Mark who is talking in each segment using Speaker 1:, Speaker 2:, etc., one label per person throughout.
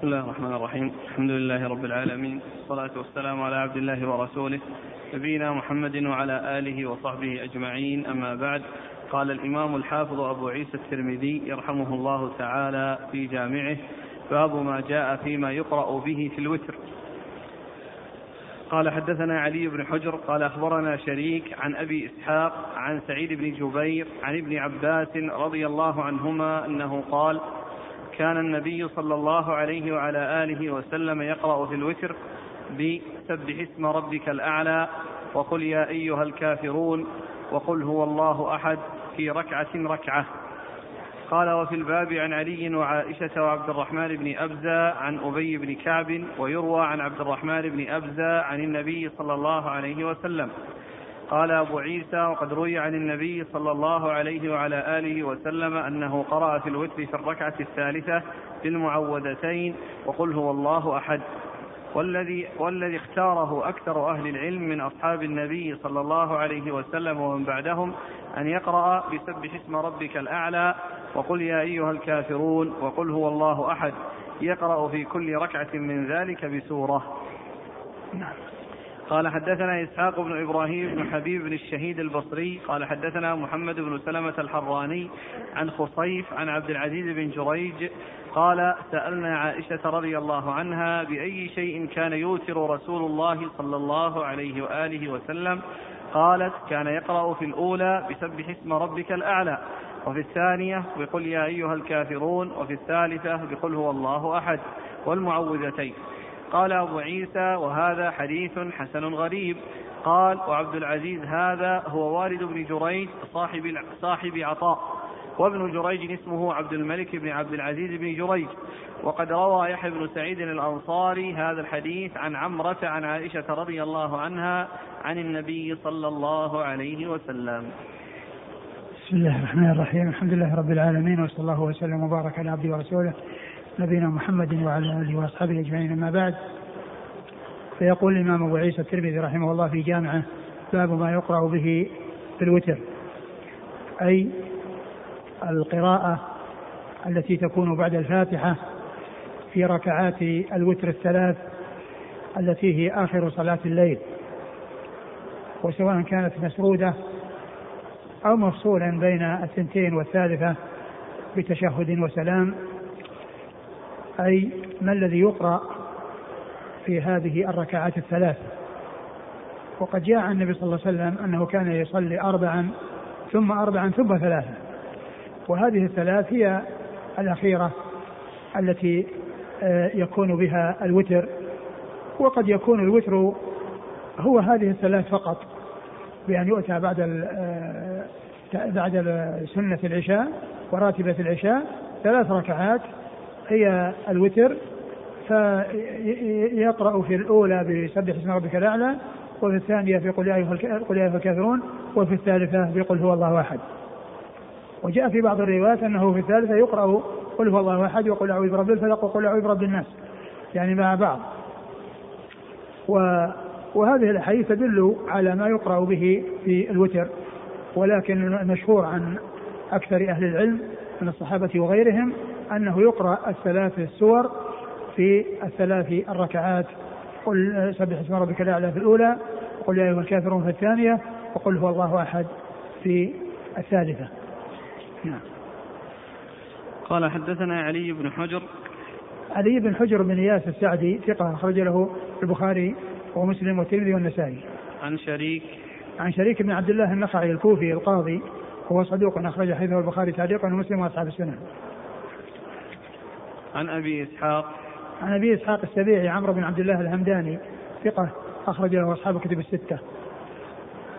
Speaker 1: بسم الله الرحمن الرحيم. الحمد لله رب العالمين. والصلاة والسلام على عبد الله ورسوله نبينا محمد وعلى آله وصحبه أجمعين. أما بعد قال الإمام الحافظ أبو عيسى الترمذي يرحمه الله تعالى في جامعه باب ما جاء فيما يقرأ به في الوتر. قال حدثنا علي بن حجر قال أخبرنا شريك عن أبي إسحاق عن سعيد بن جبير عن ابن عباس رضي الله عنهما أنه قال كان النبي صلى الله عليه وعلى آله وسلم يقرأ في الوتر بسبح اسم ربك الأعلى وقل يا أيها الكافرون وقل هو الله أحد في ركعة ركعة. قال وفي الباب عن علي وعائشة وعبد الرحمن بن أبزة عن أبي بن كعب ويروى عن عبد الرحمن بن أبزة عن النبي صلى الله عليه وسلم. قال أبو عيسى وقد روي عن النبي صلى الله عليه وعلى آله وسلم أنه قرأ في الوتر في الركعة الثالثة في المعوذتين وقل هو الله أحد. والذي والذي اختاره أكثر أهل العلم من أصحاب النبي صلى الله عليه وسلم ومن بعدهم أن يقرأ بسبح اسم ربك الأعلى وقل يا أيها الكافرون وقل هو الله أحد يقرأ في كل ركعة من ذلك بسورة. نعم. قال حدثنا إسحاق بن إبراهيم بن حبيب بن الشهيد البصري قال حدثنا محمد بن سلمة الحراني عن خصيف عن عبد العزيز بن جريج قال سألنا عائشة رضي الله عنها بأي شيء كان يوتر رسول الله صلى الله عليه وآله وسلم. قالت كان يقرأ في الأولى بسبح اسم ربك الأعلى وفي الثانية بقل يا أيها الكافرون وفي الثالثة بقل هو الله أحد والمعوذتين. قال أبو عيسى وهذا حديث حسن غريب. قال وعبد العزيز هذا هو والد بن جريج صاحب صاحب عطاء. وابن جريج اسمه عبد الملك بن عبد العزيز بن جريج. وقد روى يحيى بن سعيد الأنصاري هذا الحديث عن عمرة عن عائشة رضي الله عنها عن النبي صلى الله عليه وسلم.
Speaker 2: بسم الله الرحمن الرحيم. الحمد لله رب العالمين وصلى الله وسلم وبارك على عبده ورسوله نبينا محمد وعلى آله وأصحابه أجمعين أما بعد فيقول الإمام أبو عيسى الترمذي رحمه الله في جامعه باب ما يقرأ به في الوتر أي القراءة التي تكون بعد الفاتحة في ركعات الوتر الثلاث التي هي آخر صلاة الليل وسواء كانت مسرودة أو مفصولا بين الثنتين والثالثة بتشهد وسلام أي ما الذي يقرأ في هذه الركعات الثلاث. وقد جاء عن النبي صلى الله عليه وسلم أنه كان يصلي أربعا ثم أربعا ثم ثلاثا. وهذه الثلاث هي الأخيرة التي آه، يكون بها الوتر. وقد يكون الوتر هو هذه الثلاث فقط بأن يؤتى بعد آه، بعد سنة العشاء وراتبة العشاء ثلاث ركعات هي الوتر فيقرأ في الأولى بسبح اسم ربك الأعلى وفي الثانية في قل يا أيها الكافرون وفي الثالثة بقل هو الله أحد. وجاء في بعض الروايات أنه في الثالثة يقرأ قل هو الله أحد وقل أعوذ برب الفلق وقل أعوذ برب الناس يعني مع بعض. و وهذه الأحاديث تدل على ما يقرأ به في الوتر ولكن المشهور عن أكثر أهل العلم من الصحابة وغيرهم أنه يقرأ الثلاث السور في الثلاث الركعات. قل سبح اسم ربك الأعلى في الأولى وقل يا أيها الكافرون في الثانية وقل هو الله أحد في الثالثة. نعم.
Speaker 1: قال حدثنا علي بن حجر.
Speaker 2: علي بن حجر بن اياس السعدي ثقة أخرج له البخاري ومسلم والترمذي والنسائي.
Speaker 1: عن شريك.
Speaker 2: عن شريك بن عبد الله النخعي الكوفي القاضي هو صدوق أخرج حديثه البخاري تعليقا ومسلم وأصحاب السنن.
Speaker 1: عن أبي إسحاق
Speaker 2: عن أبي إسحاق السبيعي عمرو بن عبد الله الهمداني ثقة أخرج له أصحاب الكتب الستة.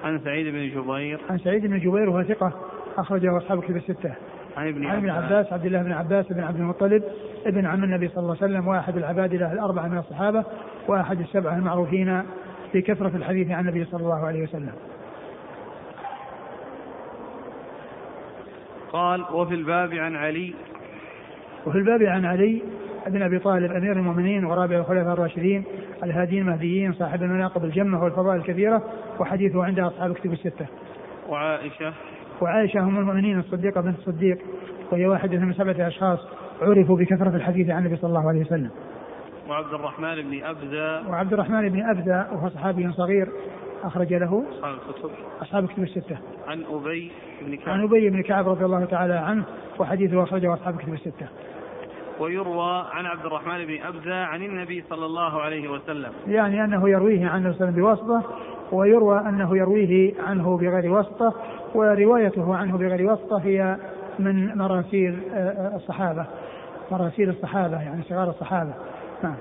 Speaker 1: عن سعيد بن جبير
Speaker 2: عن سعيد بن جبير وهو ثقة أخرج له أصحاب الكتب الستة.
Speaker 1: عن ابن
Speaker 2: عن ابن عباس عبد الله بن عباس بن عبد المطلب ابن عم النبي صلى الله عليه وسلم واحد العباد له الأربعة من الصحابة واحد السبعة المعروفين بكثره الحديث عن النبي صلى الله عليه وسلم.
Speaker 1: قال وفي الباب عن علي
Speaker 2: وفي الباب عن علي بن أبي طالب أمير المؤمنين ورابع الخلفاء الراشدين الهاديين المهديين صاحب المناقب الجمة والفضائل الكثيره وحديثه عند أصحاب الكتب الستة.
Speaker 1: وعائشة.
Speaker 2: وعائشة أم المؤمنين الصديقة بنت الصديق وهي واحدة من سبعة أشخاص عرفوا بكثرة الحديث عن النبي صلى الله عليه وسلم.
Speaker 1: وعبد الرحمن بن أبزة.
Speaker 2: وعبد الرحمن بن أبزة وهو صحابي صغير أخرج له
Speaker 1: أصحاب الكتب.
Speaker 2: أصحاب الكتب الستة.
Speaker 1: عن أبي بن كعب.
Speaker 2: عن أبي بن كعب رضي الله تعالى عنه وحديثه أخرجه أصحاب الكتب الستة.
Speaker 1: ويروى عن عبد الرحمن بن أبزة عن النبي صلى الله عليه وسلم.
Speaker 2: يعني أنه يرويه عن النبي صلى الله عليه وسلم بواسطة ويروى أنه يرويه عنه بغير واسطة وروايته عنه بغير واسطة هي من مراسيل آه، الصحابة. مراسيل الصحابة يعني صغار الصحابة. نعم.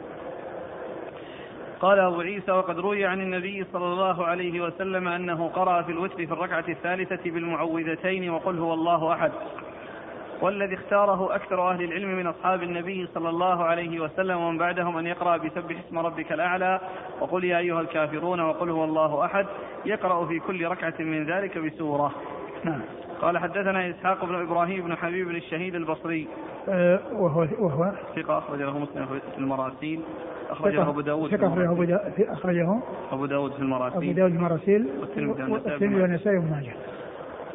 Speaker 1: قال أبو عيسى وقد روي عن النبي صلى الله عليه وسلم أنه قرأ في الوتر في الركعة الثالثة بالمعوذتين وقل هو الله أحد. والذي اختاره أكثر أهل العلم من أصحاب النبي صلى الله عليه وسلم ومن بعدهم أن يقرأ بسبح اسم ربك الأعلى وقل يا أيها الكافرون وقل هو الله أحد يقرأ في كل ركعة من ذلك بسورة.
Speaker 2: نعم.
Speaker 1: قال حدثنا إسحاق بن إبراهيم بن حبيب بن الشهيد البصري.
Speaker 2: أه وهو وهو؟
Speaker 1: ثقة أخرج له مسلم في المراسيل. أخرجه أبو داود
Speaker 2: ثقة أخرجه أبو داود أخرجه
Speaker 1: أبو داود في المراسيل.
Speaker 2: أبو داود في المراسيل.
Speaker 1: والترمذي
Speaker 2: والنسائي وابن ماجه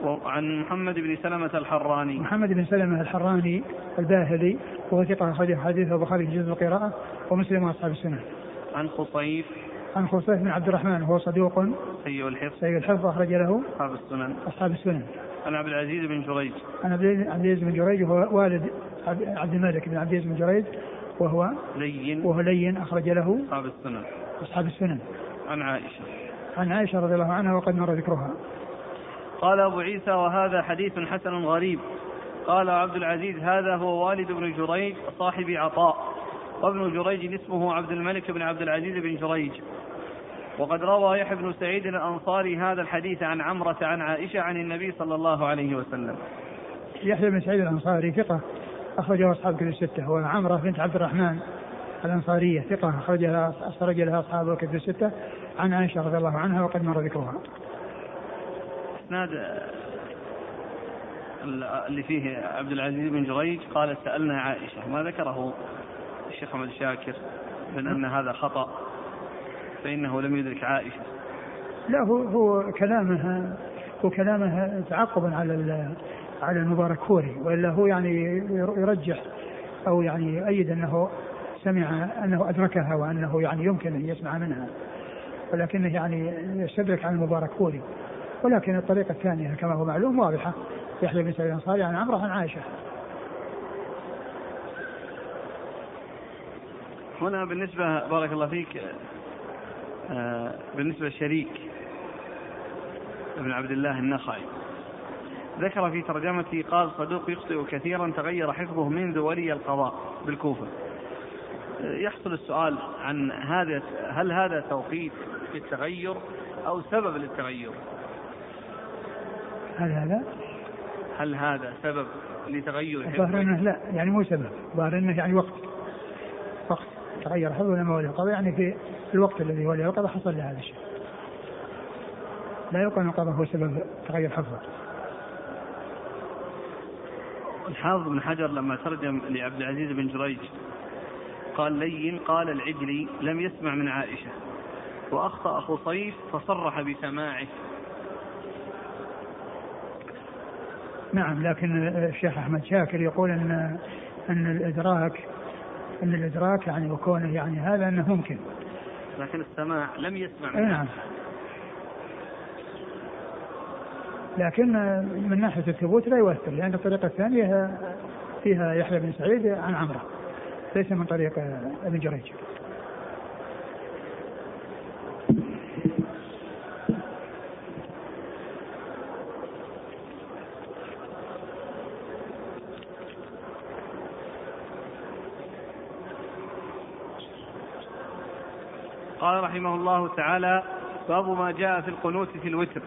Speaker 1: وعن محمد بن سلمة الحراني
Speaker 2: محمد بن سلمة الحراني الباهلي وهو ثقة أخرجه حديثه البخاري في جزء القراءة ومسلم وأصحاب السنة.
Speaker 1: عن خصيف
Speaker 2: عن خصيف بن عبد الرحمن وهو صدوق
Speaker 1: سيء الحفظ
Speaker 2: سيء الحفظ أخرج له
Speaker 1: أصحاب السنن
Speaker 2: أصحاب السنن.
Speaker 1: عن عبد العزيز بن جريج
Speaker 2: عن عبد العزيز بن جريج وهو والد عبد الملك بن عبد العزيز بن جريج وهو
Speaker 1: لين
Speaker 2: وهو لين أخرج له
Speaker 1: أصحاب السنن
Speaker 2: أصحاب السنن.
Speaker 1: عن عائشة
Speaker 2: عن عائشة رضي الله عنها وقد مر ذكرها.
Speaker 1: قال أبو عيسى وهذا حديث حسن غريب. قال عبد العزيز هذا هو والد بن جريج صاحب عطاء. وابن جريج اسمه عبد الملك بن عبد العزيز بن جريج. وقد روى يحيى بن سعيد الأنصاري هذا الحديث عن عمرة عن عائشة عن النبي صلى الله عليه وسلم.
Speaker 2: يحيى بن سعيد الأنصاري ثقة أخرجه أصحاب كتب الستة. وعمرة بنت عبد الرحمن الأنصارية ثقة أخرجها أخرج لها أصحاب الكتب الستة. عن عائشة رضي الله عنها وقد مر ذكرها.
Speaker 1: اسناد اللي فيه عبد العزيز بن جريج قال سألنا عائشة ما ذكره الشيخ أحمد شاكر من أن هذا خطأ فإنه لم يدرك عائشة.
Speaker 2: لا هو هو كلامه هو كلامه تعقبا على على المبارك كوري وإلا هو يعني يرجح أو يعني يؤيد أنه سمع أنه أدركها وأنه يعني يمكن أن يسمع منها ولكنه يعني يستدرك على المبارك كوري ولكن الطريقة الثانية كما هو معلوم واضحة. يحيى بن سعيد الأنصاري عن عمرو عن عائشة.
Speaker 1: هنا بالنسبة بارك الله فيك آه، بالنسبة لشريك ابن عبد الله النخعي. ذكر في ترجمته قال صدوق يخطئ كثيرا تغير حفظه منذ ولي القضاء بالكوفة. يحصل السؤال عن هذا هل هذا توقيت في التغير أو سبب للتغير؟
Speaker 2: هل هذا؟
Speaker 1: هل هذا سبب لتغير
Speaker 2: الظاهر أنه لا يعني مو سبب. الظاهر أنه يعني وقت. وقت. تغير. حفظه لما ولي القضاء يعني في الوقت الذي ولي القضاء حصل له هذا الشيء. لا يقال القضاء هو سبب تغير حفظه
Speaker 1: الحافظ بن حجر لما ترجم لعبد العزيز بن جريج قال لين قال العجلي لم يسمع من عائشة. وأخطأ خصيف فصرح بسماعه.
Speaker 2: نعم لكن الشيخ أحمد شاكر يقول أن أن الإدراك أن الإدراك يعني وكونه يعني هذا أنه ممكن.
Speaker 1: لكن السماع لم يسمع
Speaker 2: اي نعم. لكن من ناحية الثبوت لا يؤثر لأن الطريقة الثانية فيها يحيى بن سعيد عن عمره ليس من طريق ابن جريج
Speaker 1: قال رحمه الله تعالى باب ما جاء في القنوت في الوتر.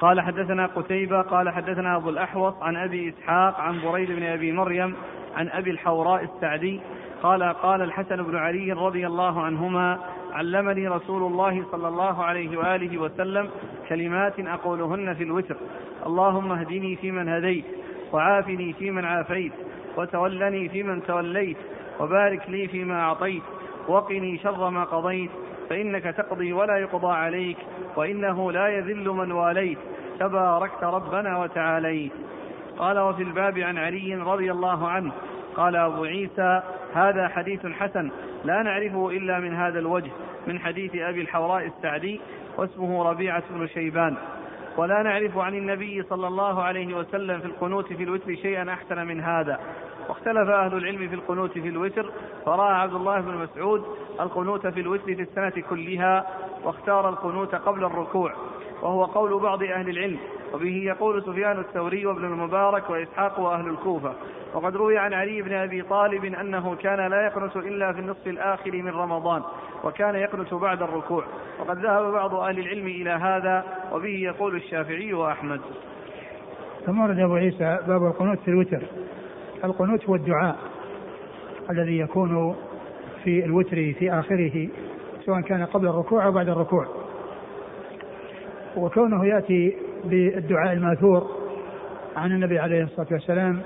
Speaker 1: قال حدثنا قتيبة قال حدثنا أبو الأحوص عن أبي إسحاق عن بريد بن أبي مريم عن أبي الحوراء السعدي. قال قال الحسن بن علي رضي الله عنهما علمني رسول الله صلى الله عليه وآله وسلم كلمات أقولهن في الوتر. اللهم اهدني فيمن هديت وعافني فيمن عافيت وتولني فيمن توليت وبارك لي فيما أعطيت وقني شر ما قضيت فإنك تقضي ولا يقضى عليك وإنه لا يذل من واليت. تباركت ربنا وتعاليت. قال وفي الباب عن علي رضي الله عنه. قال أبو عيسى هذا حديث حسن لا نعرفه إلا من هذا الوجه من حديث أبي الحوراء السعدي واسمه ربيعة بن شيبان. ولا نعرف عن النبي صلى الله عليه وسلم في القنوت في الوتر شيئا أحسن من هذا. واختلف أهل العلم في القنوت في الوتر فرأى عبد الله بن مسعود القنوت في الوتر في السنة كلها واختار القنوت قبل الركوع وهو قول بعض أهل العلم وبه يقول سفيان الثوري وابن المبارك وإسحاق وأهل الكوفة وقد روي عن علي بن أبي طالب أنه كان لا يقنت إلا في النصف الآخر من رمضان وكان يقنت بعد الركوع وقد ذهب بعض أهل العلم إلى هذا وبه يقول الشافعي وأحمد.
Speaker 2: ثم ورد أبو عيسى باب القنوت في الوتر. القنوت هو الدعاء الذي يكون في الوتر في آخره سواء كان قبل الركوع أو بعد الركوع. وكونه يأتي بالدعاء الماثور عن النبي عليه الصلاة والسلام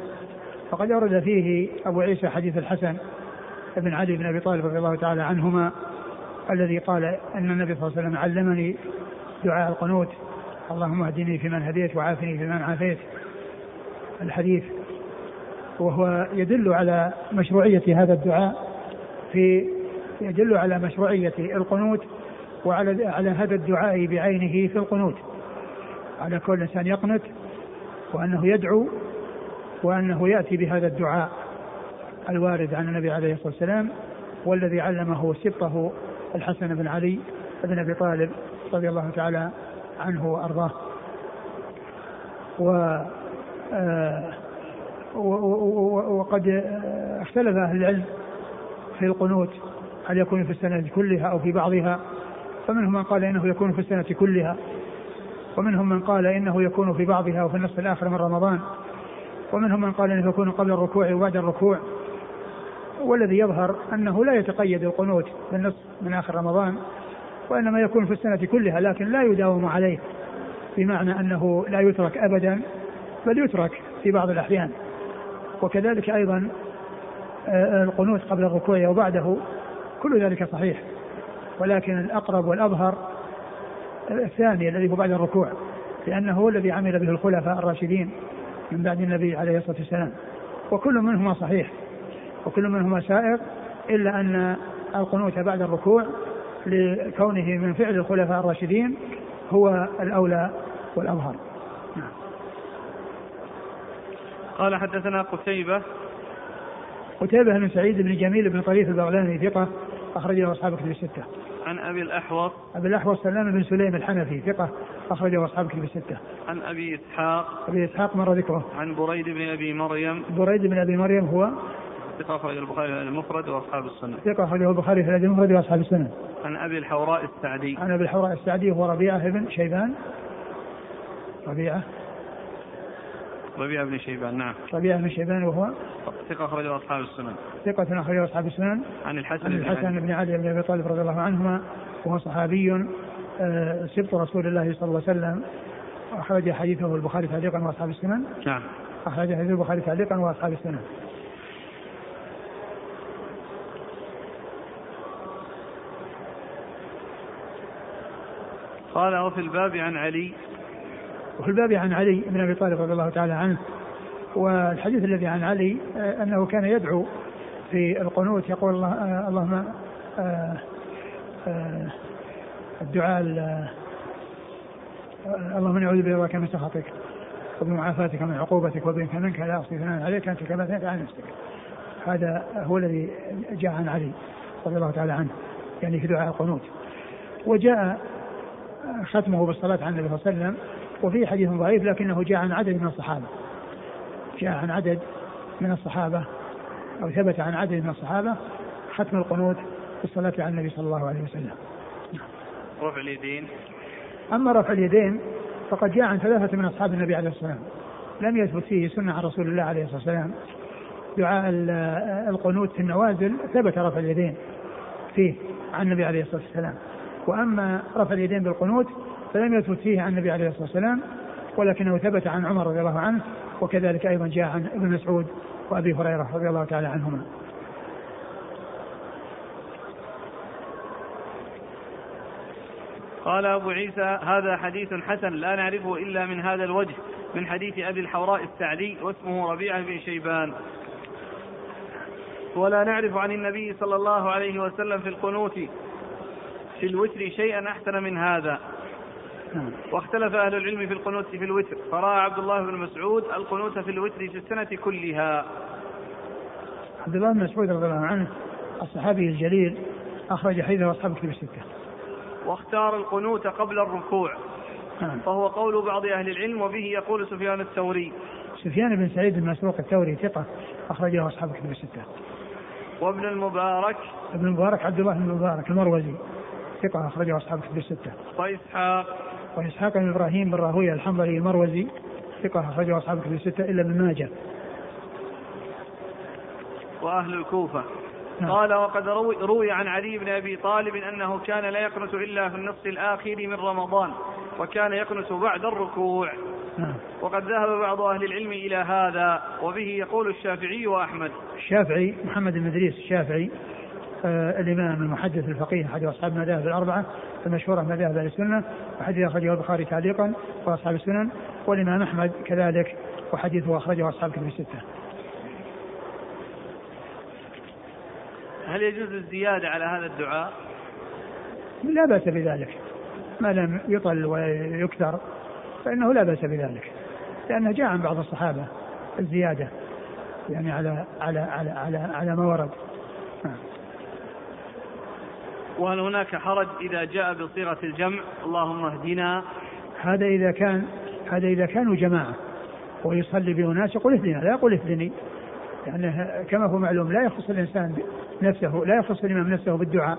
Speaker 2: فقد أورد فيه أبو عيسى حديث الحسن بن علي بن أبي طالب رضي الله تعالى عنهما الذي قال أن النبي صلى الله عليه وسلم علمني دعاء القنوت اللهم اهدني فيمن هديت وعافني فيمن عافيت. الحديث وهو يدل على مشروعية هذا الدعاء في يدل على مشروعية القنوت وعلى على هذا الدعاء بعينه في القنوت على كل إنسان يقنت وأنه يدعو وأنه يأتي بهذا الدعاء الوارد عن النبي عليه الصلاة والسلام والذي علمه سبطه الحسن بن علي بن أبي طالب رضي الله تعالى عنه وأرضاه. و آه، وقد اختلف أهل العلم في القنوت هل يكون في السنة كلها أو في بعضها؟ فمنهم من قال إنه يكون في السنة كلها ومنهم من قال إنه يكون في بعضها وفي النصف الآخر من رمضان ومنهم من قال إنه يكون قبل الركوع وبعد الركوع. والذي يظهر أنه لا يتقيد القنوت بالنصف من آخر رمضان وإنما يكون في السنة كلها لكن لا يداوم عليه بمعنى أنه لا يترك ابدا بل يترك في بعض الأحيان. وكذلك أيضا آه، القنوت قبل الركوع وبعده كل ذلك صحيح. ولكن الأقرب والأظهر الثاني الذي هو بعد الركوع لأنه هو الذي عمل به الخلفاء الراشدين من بعد النبي عليه الصلاة والسلام. وكل منهما صحيح وكل منهما سائر إلا أن القنوت بعد الركوع لكونه من فعل الخلفاء الراشدين هو الأولى والأظهر. نعم.
Speaker 1: قال حدثنا قتيبة
Speaker 2: قتيبة بن سعيد بن جميل بن طريف البغلاني ثقة أخرجه أصحاب كتب الستة.
Speaker 1: عن أبي الأحوص
Speaker 2: أبي الأحوص سلام بن سليم الحنفي ثقة أخرجه أصحاب كتب الستة.
Speaker 1: عن أبي إسحاق
Speaker 2: أبي إسحاق مر ذكره.
Speaker 1: عن بريد بن أبي مريم
Speaker 2: بريد بن أبي مريم هو
Speaker 1: ثقة أخرج البخاري المفرد وأصحاب السنة.
Speaker 2: ثقة أخرجه البخاري في المفرد وأصحاب السنة.
Speaker 1: عن أبي الحوراء السعدي.
Speaker 2: عن أبي الحوراء السعدي هو ربيعة بن شيبان. ربيعة
Speaker 1: ربيعة بن شيبان نعم.
Speaker 2: ربيعة بن شيبان وهو؟
Speaker 1: ثقة أخرجه أصحاب السنن.
Speaker 2: ثقة أخرجه أصحاب السنن.
Speaker 1: عن الحسن
Speaker 2: عن الحسن بن علي بن أبي طالب رضي الله عنهما وهو صحابي آه، سبط رسول الله صلى الله عليه وسلم. أخرج حديثه البخاري تعليقا وأصحاب السنن.
Speaker 1: نعم.
Speaker 2: أخرج حديثه البخاري تعليقا وأصحاب السنن.
Speaker 1: قال وفي الباب عن علي
Speaker 2: وفي الباب عن علي بن أبي طالب رضي الله تعالى عنه والحديث الذي عن علي آه، أنه كان يدعو في القنوت يقول الله آه، اللهم آه، الدعاء اللهم نعوذ برضاك من سخطك وبمعافاتك من عقوبتك وبك منك لا اصلي ثناء عليك أنت كما ثنيت عن نفسك. هذا هو الذي جاء عن علي رضي الله تعالى عنه يعني في دعاء القنوت. وجاء ختمه بالصلاة على النبي صلى الله عليه وسلم وفيه حديث ضعيف لكنه جاء عن عدد من الصحابة. جاء عن عدد من الصحابة أو ثبت عن عدد من الصحابة ختم القنوت في الصلاة على النبي صلى الله عليه وسلم.
Speaker 1: رفع اليدين.
Speaker 2: أما رفع اليدين فقد جاء عن ثلاثة من أصحاب النبي عليه الصلاة والسلام. لم يثبت فيه سنة عن رسول الله عليه الصلاة والسلام. دعاء القنوت في النوازل ثبت رفع اليدين فيه عن النبي عليه الصلاة والسلام. وأما رفع اليدين بالقنوت فلم يثبت فيه عن النبي عليه الصلاة والسلام ولكنه ثبت عن عمر رضي الله عنه وكذلك أيضا جاء عن ابن مسعود وأبي هريرة رضي الله تعالى عنهما.
Speaker 1: قال أبو عيسى هذا حديث حسن لا نعرفه إلا من هذا الوجه من حديث أبي الحوراء السعدي واسمه ربيعة بن شيبان ولا نعرف عن النبي صلى الله عليه وسلم في القنوت في الوتر شيئا أحسن من هذا. واختلف أهل العلم في القنوت في الوتر. فرأى عبد الله بن مسعود القنوت في الوتر في السنة كلها.
Speaker 2: عبد الله بن مسعود رضي الله عنه الصحابي الجليل أخرج حديثه أصحاب كتب الستة.
Speaker 1: واختار القنوت قبل الركوع. نعم. فهو قول بعض أهل العلم وبه يقول سفيان الثوري.
Speaker 2: سفيان بن سعيد المسروق الثوري ثقة أخرجه أصحاب كتب الستة.
Speaker 1: وابن المبارك.
Speaker 2: ابن المبارك عبد الله بن المبارك المروزي ثقة أخرجه أصحاب كتب الستة.
Speaker 1: وإسحاق.
Speaker 2: وإسحاق بن إبراهيم بن راهوية الحنظلي المروزي ثقة أخرجه أصحاب كتب الستة إلا ابن ماجه
Speaker 1: وأهل الكوفة نعم. قال وقد روي, روي عن علي بن أبي طالب أنه كان لا يقنت إلا في النصف الاخير من رمضان وكان يقنت بعد الركوع نعم. وقد ذهب بعض أهل العلم إلى هذا وبه يقول الشافعي وأحمد
Speaker 2: الشافعي محمد بن إدريس الشافعي الإمام المحدث الفقيه أحد أصحاب المذاهب الأربعة المشهورة مذاهب أهل السنة وحديث أخرجه البخاري تعليقا واصحاب السنن والإمام أحمد كذلك وحديثه أخرجه أصحاب كتب الستة.
Speaker 1: هل يجوز الزيادة على هذا الدعاء؟
Speaker 2: لا بأس بذلك ما لم يطل ويكثر فإنه لا بأس بذلك لأنه جاء عن بعض الصحابة الزيادة يعني على على على على, على ما ورد.
Speaker 1: وهل هناك حرج إذا جاء بصيغة الجمع؟ اللهم اهدنا.
Speaker 2: هذا إذا كان هذا إذا كانوا جماعة ويصلي بأناس يقول اهدنا لا يقول اهدني. لأنه كما هو معلوم لا يخص الإنسان نفسه لا يخص الإمام نفسه بالدعاء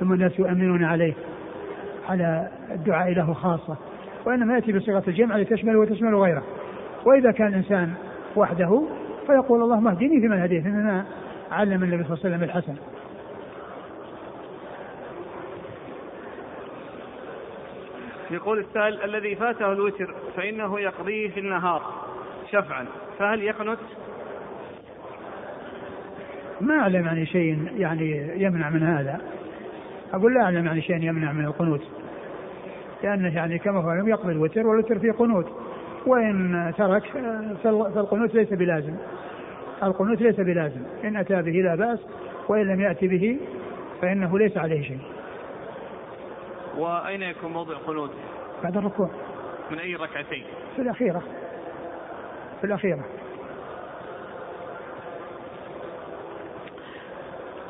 Speaker 2: ثم الناس يؤمنون عليه على الدعاء له خاصة. وإنما يأتي بصيغة الجمع لتشمله وتشمل غيره. وإذا كان الإنسان وحده فيقول اللهم اهدني فيمن هديت إننا علم النبي صلى الله عليه وسلم الحسن.
Speaker 1: يقول السائل الذي فاته الوتر فإنه يقضيه في النهار شفعا فهل يقنت؟
Speaker 2: ما أعلم يعني شيء يعني يمنع من هذا. أقول لا أعلم يعني شيء يمنع من القنوت لأنه يعني كما هو يقضي الوتر والوتر فيه قنوت. وإن ترك فالقنوت ليس بلازم. القنوت ليس بلازم. إن أتى به لا بأس وإن لم يأتي به فإنه ليس عليه شيء.
Speaker 1: وأين يكون موضع القنوت؟
Speaker 2: بعد الركوع
Speaker 1: من أي ركعتين؟
Speaker 2: في الأخيرة في الأخيرة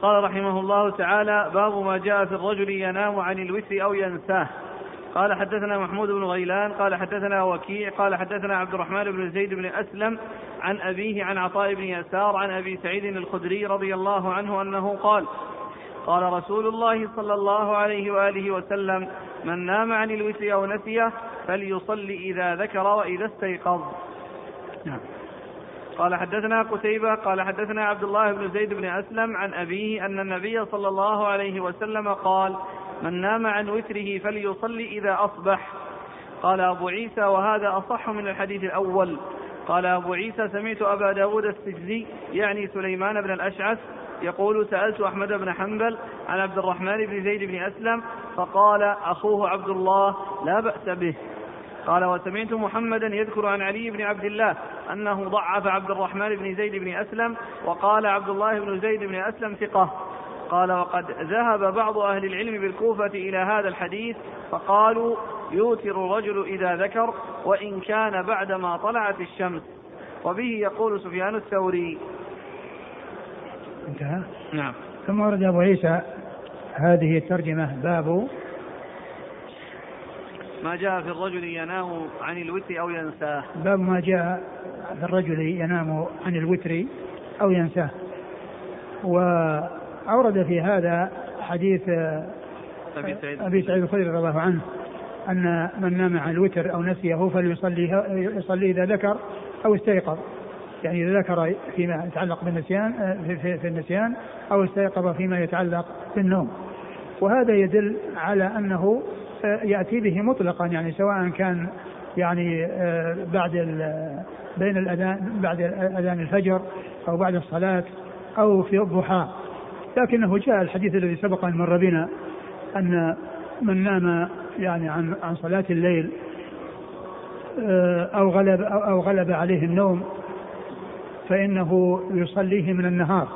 Speaker 1: قال رحمه الله تعالى باب ما جاء في الرجل ينام عن الوتر أو ينساه قال حدثنا محمود بن غيلان قال حدثنا وكيع قال حدثنا عبد الرحمن بن زيد بن أسلم عن أبيه عن عطاء بن يسار عن أبي سعيد الخدري رضي الله عنه أنه قال قال رسول الله صلى الله عليه وآله وسلم من نام عن الوتر أو نسيه فليصلي إذا ذكر وإذا استيقظ. نعم. قال حدثنا قتيبة قال حدثنا عبد الله بن زيد بن أسلم عن أبيه أن النبي صلى الله عليه وسلم قال من نام عن وتره فليصلي إذا أصبح. قال أبو عيسى وهذا أصح من الحديث الأول. قال أبو عيسى سمعت أبا داود السجزي يعني سليمان بن الأشعث يقول سألت أحمد بن حنبل عن عبد الرحمن بن زيد بن أسلم فقال أخوه عبد الله لا بأس به. قال وسمعت محمدا يذكر عن علي بن عبد الله أنه ضعف عبد الرحمن بن زيد بن أسلم وقال عبد الله بن زيد بن أسلم ثقة. قال وقد ذهب بعض أهل العلم بالكوفة إلى هذا الحديث فقالوا يوتر الرجل إذا ذكر وإن كان بعدما طلعت الشمس. وبه يقول سفيان الثوري
Speaker 2: انتهى.
Speaker 1: نعم.
Speaker 2: ثم ورد أبو عيسى هذه الترجمة باب
Speaker 1: ما جاء في الرجل ينام عن الوتر أو ينساه.
Speaker 2: باب ما جاء في الرجل ينام عن الوتر أو ينساه. وأورد في هذا حديث
Speaker 1: أبي سعيد
Speaker 2: أبي سعيد الخدري رضي الله عنه أن من نام عن الوتر أو نسيه فليصلي يصلي إذا ذكر أو استيقظ. يعني إذا ذكر فيما يتعلق بالنسيان في, في, في النسيان أو استيقظ فيما يتعلق بالنوم. وهذا يدل على أنه يأتي به مطلقا يعني سواء كان يعني آه، بعد بين الأذان بعد أذان الفجر أو بعد الصلاة أو في الضحى. لكنه جاء الحديث الذي سبق أن مر بنا أن من نام يعني عن عن صلاة الليل آه، أو غلب أو غلب عليه النوم فإنه يصليه من النهار.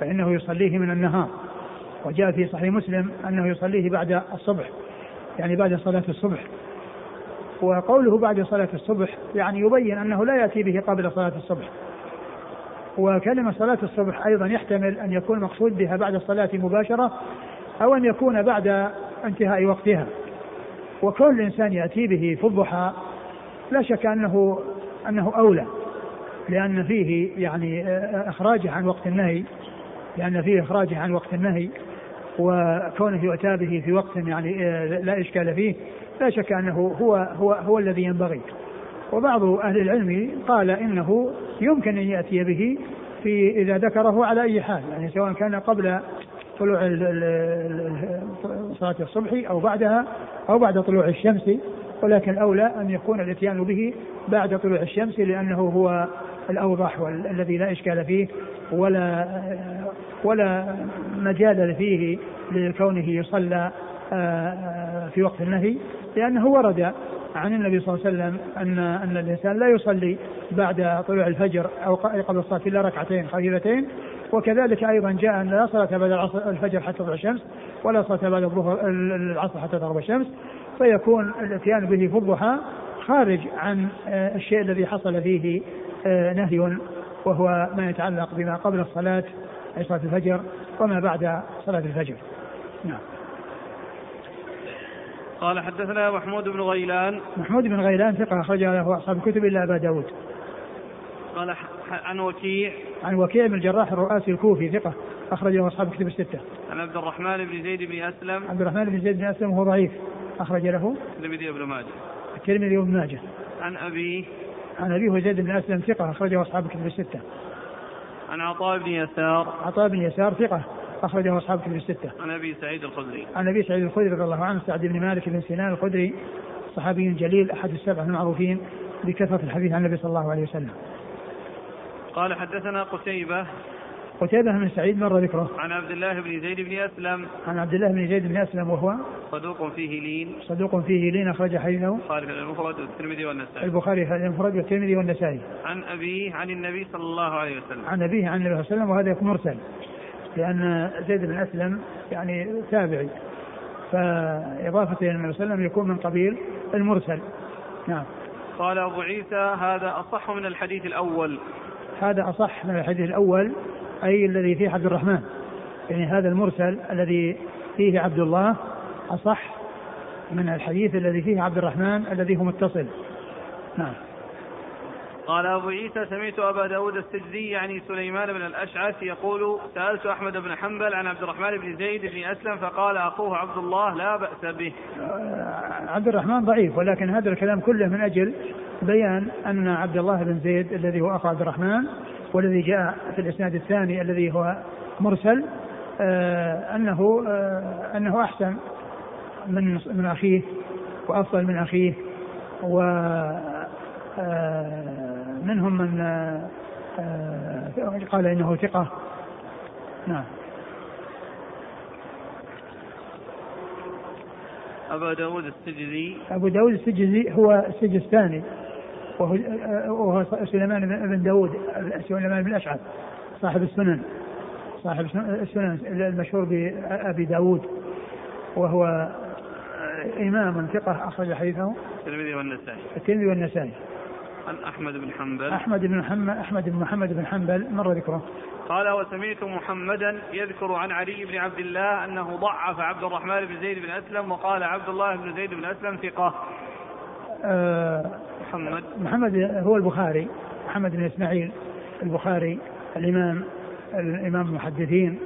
Speaker 2: فإنه يصليه من النهار. وجاء في صحيح مسلم أنه يصليه بعد الصبح يعني بعد صلاة الصبح. وقوله بعد صلاة الصبح يعني يبين أنه لا يأتي به قبل صلاة الصبح. وكلمة صلاة الصبح أيضا يحتمل أن يكون مقصود بها بعد الصلاة مباشرة أو أن يكون بعد انتهاء وقتها. وكل الإنسان يأتي به في الضحى لا شك أنه أنه أولى. لأن فيه يعني إخراجه عن وقت النهي لأن فيه إخراجه عن وقت النهي وكونه يؤتى به في وقت يعني لا إشكال فيه لا شك أنه هو هو هو الذي ينبغي. وبعض أهل العلم قال إنه يمكن أن يأتي به في إذا ذكره على أي حال يعني سواء كان قبل طلوع صلاة الصبح أو بعدها أو بعد طلوع الشمس ولكن الأولى أن يكون الإتيان به بعد طلوع الشمس لأنه هو الأوضح والذي لا إشكال فيه ولا ولا مجال فيه لكونه يصلى آه، في وقت النهي لأنه ورد عن النبي صلى الله عليه وسلم أن أن الإنسان لا يصلي بعد طلوع الفجر أو قبل الصلاة إلا ركعتين خفيفتين وكذلك أيضا جاء أن لا صلاة بعد الفجر حتى تطلع الشمس ولا صلاة بعد الظهر العصر حتى تغرب الشمس فيكون الاتيان به في الضحى خارج عن آه، الشيء الذي حصل فيه آه، نهي وهو ما يتعلق بما قبل الصلاة أي صلاة الفجر وما بعد صلاة الفجر. نعم.
Speaker 1: قال حدثنا محمود بن غيلان.
Speaker 2: محمود بن غيلان ثقة أخرج له أصحاب الكتب إلا أبا داود.
Speaker 1: قال عن وكيع.
Speaker 2: عن وكيع بن الجراح الرؤاسي الكوفي ثقة أخرج له أصحاب الكتب الستة.
Speaker 1: عن عبد الرحمن بن زيد بن أسلم.
Speaker 2: عبد الرحمن بن زيد بن أسلم وهو ضعيف. أخرج له
Speaker 1: الترمذي وابن ماجه
Speaker 2: الترمذي وابن ماجه
Speaker 1: عن أبيه
Speaker 2: عن أبيه زيد بن أسلم ثقة أخرجه أصحاب الكتب الستة
Speaker 1: عن عطاء بن يسار
Speaker 2: عطاء بن يسار ثقة أخرجه أصحاب كتب الستة.
Speaker 1: عن أبي سعيد الخدري.
Speaker 2: عن أبي سعيد الخدري رضي الله عنه سعد بن مالك بن سنان الخدري صحابي جليل أحد السبعة المعروفين بكثرة الحديث عن النبي صلى الله عليه وسلم.
Speaker 1: قال حدثنا قتيبة
Speaker 2: قتيبة بن سعيد مر ذكره.
Speaker 1: عن عبد الله بن زيد بن أسلم.
Speaker 2: عن عبد الله بن زيد بن أسلم وهو
Speaker 1: صدوق فيه لين.
Speaker 2: صدوق فيه لين أخرج حديثه.
Speaker 1: البخاري المفرد والترمذي والنسائي.
Speaker 2: البخاري المفرد والترمذي والنسائي.
Speaker 1: عن أبيه عن النبي صلى الله عليه وسلم.
Speaker 2: عن أبيه عن النبي صلى الله عليه وسلم وهذا يكون مرسل. لأن زيد بن أسلم يعني تابعي فإضافته إلى النبي صلى الله عليه وسلم يكون من قبيل المرسل نعم
Speaker 1: قال أبو عيسى هذا أصح من الحديث الأول
Speaker 2: هذا أصح من الحديث الأول أي الذي فيه عبد الرحمن. يعني هذا المرسل الذي فيه عبد الله أصح من الحديث الذي فيه عبد الرحمن الذي هو متصل. نعم.
Speaker 1: قال أبو عيسى سمعت أبا داود السجدي يعني سليمان بن الأشعث يقول سألت أحمد بن حنبل عن عبد الرحمن بن زيد بن أسلم فقال أخوه عبد الله لا بأس به.
Speaker 2: آه، عبد الرحمن ضعيف ولكن هذا الكلام كله من أجل بيان أن عبد الله بن زيد الذي هو أخو عبد الرحمن والذي جاء في الإسناد الثاني الذي هو مرسل آه أنه آه أنه أحسن من من أخيه وأفضل من أخيه و آه منهم من قال إنه ثقة. نعم.
Speaker 1: أبا داود السجزي.
Speaker 2: أبو داود السجزي هو السجستاني وهو, وهو سليمان بن داود سليمان بن الأشعث صاحب السنن. صاحب السنن المشهور بأبي داود وهو إمام ثقة أخرج حديثه.
Speaker 1: الترمذي والنسائي.
Speaker 2: الترمذي والنسائي.
Speaker 1: عن أحمد بن حنبل.
Speaker 2: أحمد بن محمد أحمد بن محمد بن حنبل مر ذكره.
Speaker 1: قال وسمعت محمدا يذكر عن علي بن عبد الله أنه ضعف عبد الرحمن بن زيد بن أسلم وقال عبد الله بن زيد بن أسلم ثقة.
Speaker 2: آه محمد. محمد هو البخاري محمد بن إسماعيل البخاري الإمام الإمام المحدثين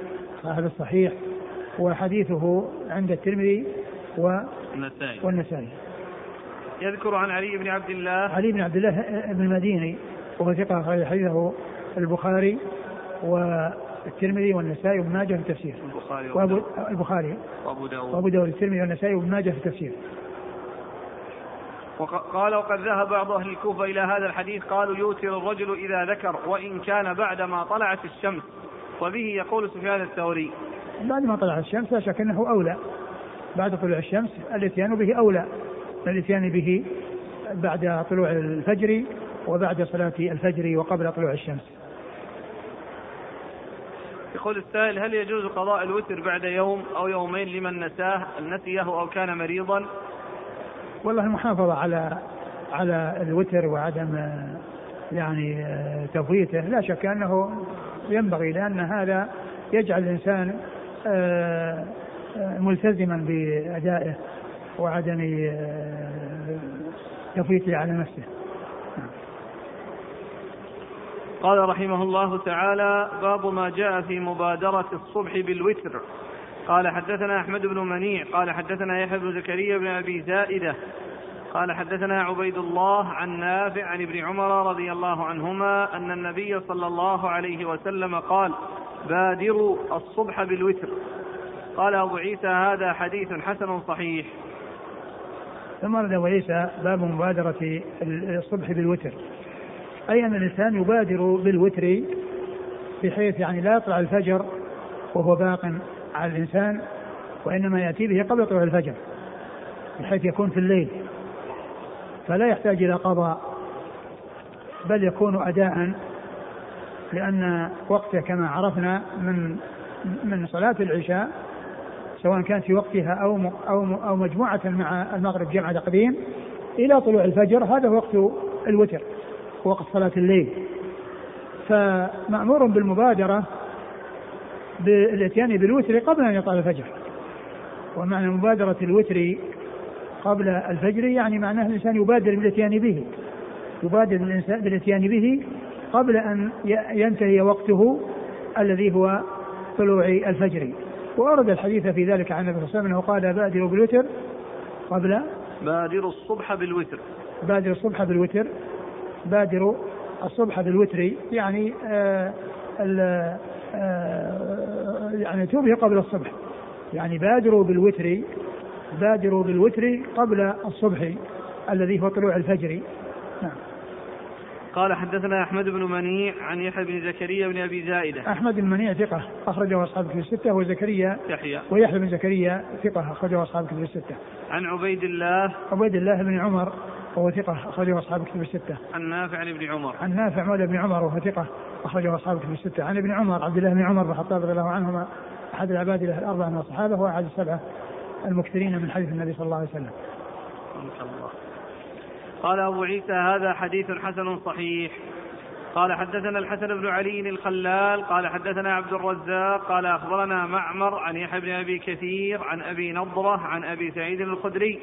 Speaker 2: صاحب الصحيح وحديثه عند الترمذي
Speaker 1: والنسائي.
Speaker 2: والنسائي.
Speaker 1: يذكر عن علي بن عبد الله.
Speaker 2: علي بن عبد الله بن المديني وهو ثقة أخرج حديثه البخاري والترمذي والنسائي وابن ماجه في التفسير.
Speaker 1: البخاري
Speaker 2: وأبو البخاري.
Speaker 1: وأبو داود.
Speaker 2: وأبو داود الترمذي والنسائي وابن ماجه في التفسير.
Speaker 1: قال وقد ذهب بعض أهل الكوفة إلى هذا الحديث قالوا يوتر الرجل إذا ذكر وإن كان بعدما طلعت الشمس وبه يقول سفيان الثوري.
Speaker 2: بعد ما طلعت الشمس لا شك أنه أولى. بعد طلوع الشمس الإتيان به أولى. الإتيان به بعد طلوع الفجر وبعد صلاة الفجر وقبل طلوع الشمس.
Speaker 1: يقول السائل هل يجوز قضاء الوتر بعد يوم أو يومين لمن نساه نسيه أو كان مريضا؟
Speaker 2: والله المحافظة على على الوتر وعدم يعني تفويته لا شك أنه ينبغي لأن هذا يجعل الإنسان آه، آه، ملتزما بأدائه وعدم آه، تفويته على نفسه.
Speaker 1: قال رحمه الله تعالى باب ما جاء في مبادرة الصبح بالوتر. قال حدثنا أحمد بن منيع قال حدثنا يحيى بن زكريا بن أبي زائدة قال حدثنا عبيد الله عن نافع عن ابن عمر رضي الله عنهما أن النبي صلى الله عليه وسلم قال بادروا الصبح بالوتر قال أبو عيسى هذا حديث حسن صحيح
Speaker 2: ثم ورد أبو عيسى باب مبادرة الصبح بالوتر. أي أن الإنسان يبادر بالوتر بحيث يعني لا يطلع الفجر وهو باق؟ على الإنسان وإنما يأتي به قبل طلوع الفجر بحيث يكون في الليل. فلا يحتاج إلى قضاء بل يكون أداء لأن وقته كما عرفنا من من صلاة العشاء سواء كانت في وقتها أو أو أو مجموعة مع المغرب جمع تقديم إلى طلوع الفجر هذا وقت الوتر وقت صلاة الليل. فمأمور بالمبادرة بالإتيان بالوتر قبل أن يطلع الفجر. ومعنى مبادرة الوتر قبل الفجر يعني معناه الإنسان يبادر بالإتيان به. يبادر بالإتيان به قبل أن ينتهي وقته الذي هو طلوع الفجر. وأورد الحديث في ذلك عن النبي صلى الله عليه وسلم أنه قال بادروا بالوتر قبل
Speaker 1: بادروا الصبح بالوتر.
Speaker 2: بادروا الصبح بالوتر بادروا الصبح بالوتر يعني آه آه يعني توبة قبل الصبح يعني بادروا بالوتر بادروا بالوتر قبل الصبح الذي هو طلوع الفجر نعم
Speaker 1: قال حدثنا أحمد بن منيع عن يحيى بن زكريا بن أبي زائدة.
Speaker 2: أحمد بن منيع ثقة أخرجه أصحاب في الستة وزكريا
Speaker 1: يحيى
Speaker 2: ويحيى بن زكريا ثقة أخرجه أصحاب في الستة.
Speaker 1: عن عبيد الله
Speaker 2: عبيد الله بن عمر وهو ثقة أخرجه أصحاب كتب الستة.
Speaker 1: عن نافع عن ابن عمر.
Speaker 2: عن نافع مولى ابن عمر وهو ثقة أخرجه أصحاب كتب الستة. عن ابن عمر عبد الله بن عمر بن الخطاب رضي الله عنهما أحد العباد الأربعة من الصحابة وأحد السبعة المكثرين من حديث النبي صلى الله عليه وسلم. الله.
Speaker 1: قال أبو عيسى هذا حديث حسن صحيح. قال حدثنا الحسن بن علي الخلال قال حدثنا عبد الرزاق قال أخبرنا معمر عن يحيى بن أبي كثير عن أبي نضرة عن أبي سعيد الخدري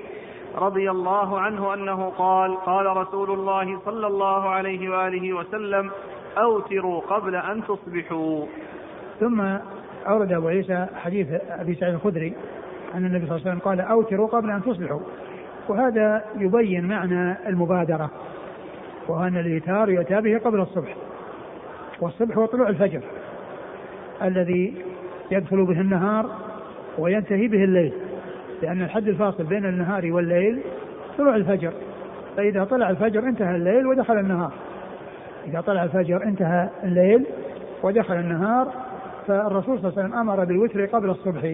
Speaker 1: رضي الله عنه أنه قال قال رسول الله صلى الله عليه وآله وسلم أوتروا قبل أن تصبحوا.
Speaker 2: ثم أورد أبو عيسى حديث أبي سعيد الخدري أن النبي صلى الله عليه وسلم قال أوتروا قبل أن تصبحوا. وهذا يبين معنى المبادرة وان الايتار يؤتى به قبل الصبح والصبح هو طلوع الفجر الذي يدخل به النهار وينتهي به الليل لأن الحد الفاصل بين النهار والليل طلوع الفجر فإذا طلع الفجر انتهى الليل ودخل النهار. إذا طلع الفجر انتهى الليل ودخل النهار فالرسول صلى الله عليه وسلم أمر بالوتر قبل الصبح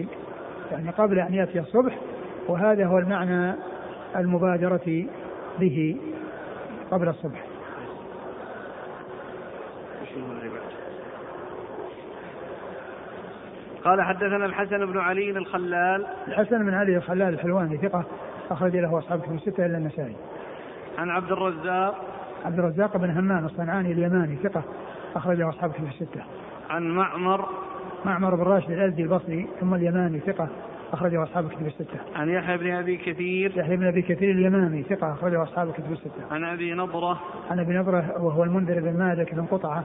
Speaker 2: يعني قبل أن يأتي الصبح وهذا هو المعنى المبادرة به قبل الصبح.
Speaker 1: قال حدثنا الحسن بن علي الخلال.
Speaker 2: الحسن بن علي الخلال الحلواني ثقة أخرج له أصحاب كتب الستة إلا النسائي.
Speaker 1: عن عبد الرزاق
Speaker 2: عبد الرزاق بن همام الصنعاني اليماني ثقة أخرجه أصحاب كتب الستة
Speaker 1: عن معمر
Speaker 2: معمر بن راشد الأزدي البصري ثم اليماني ثقة أخرجه أصحاب الكتب الستة.
Speaker 1: عن يحيى بن أبي كثير.
Speaker 2: يحيى بن أبي كثير اليمامي ثقة أخرجه أصحاب الكتب الستة.
Speaker 1: عن أبي نضرة.
Speaker 2: عن أبي نضرة وهو المنذر بن مالك بن قطعة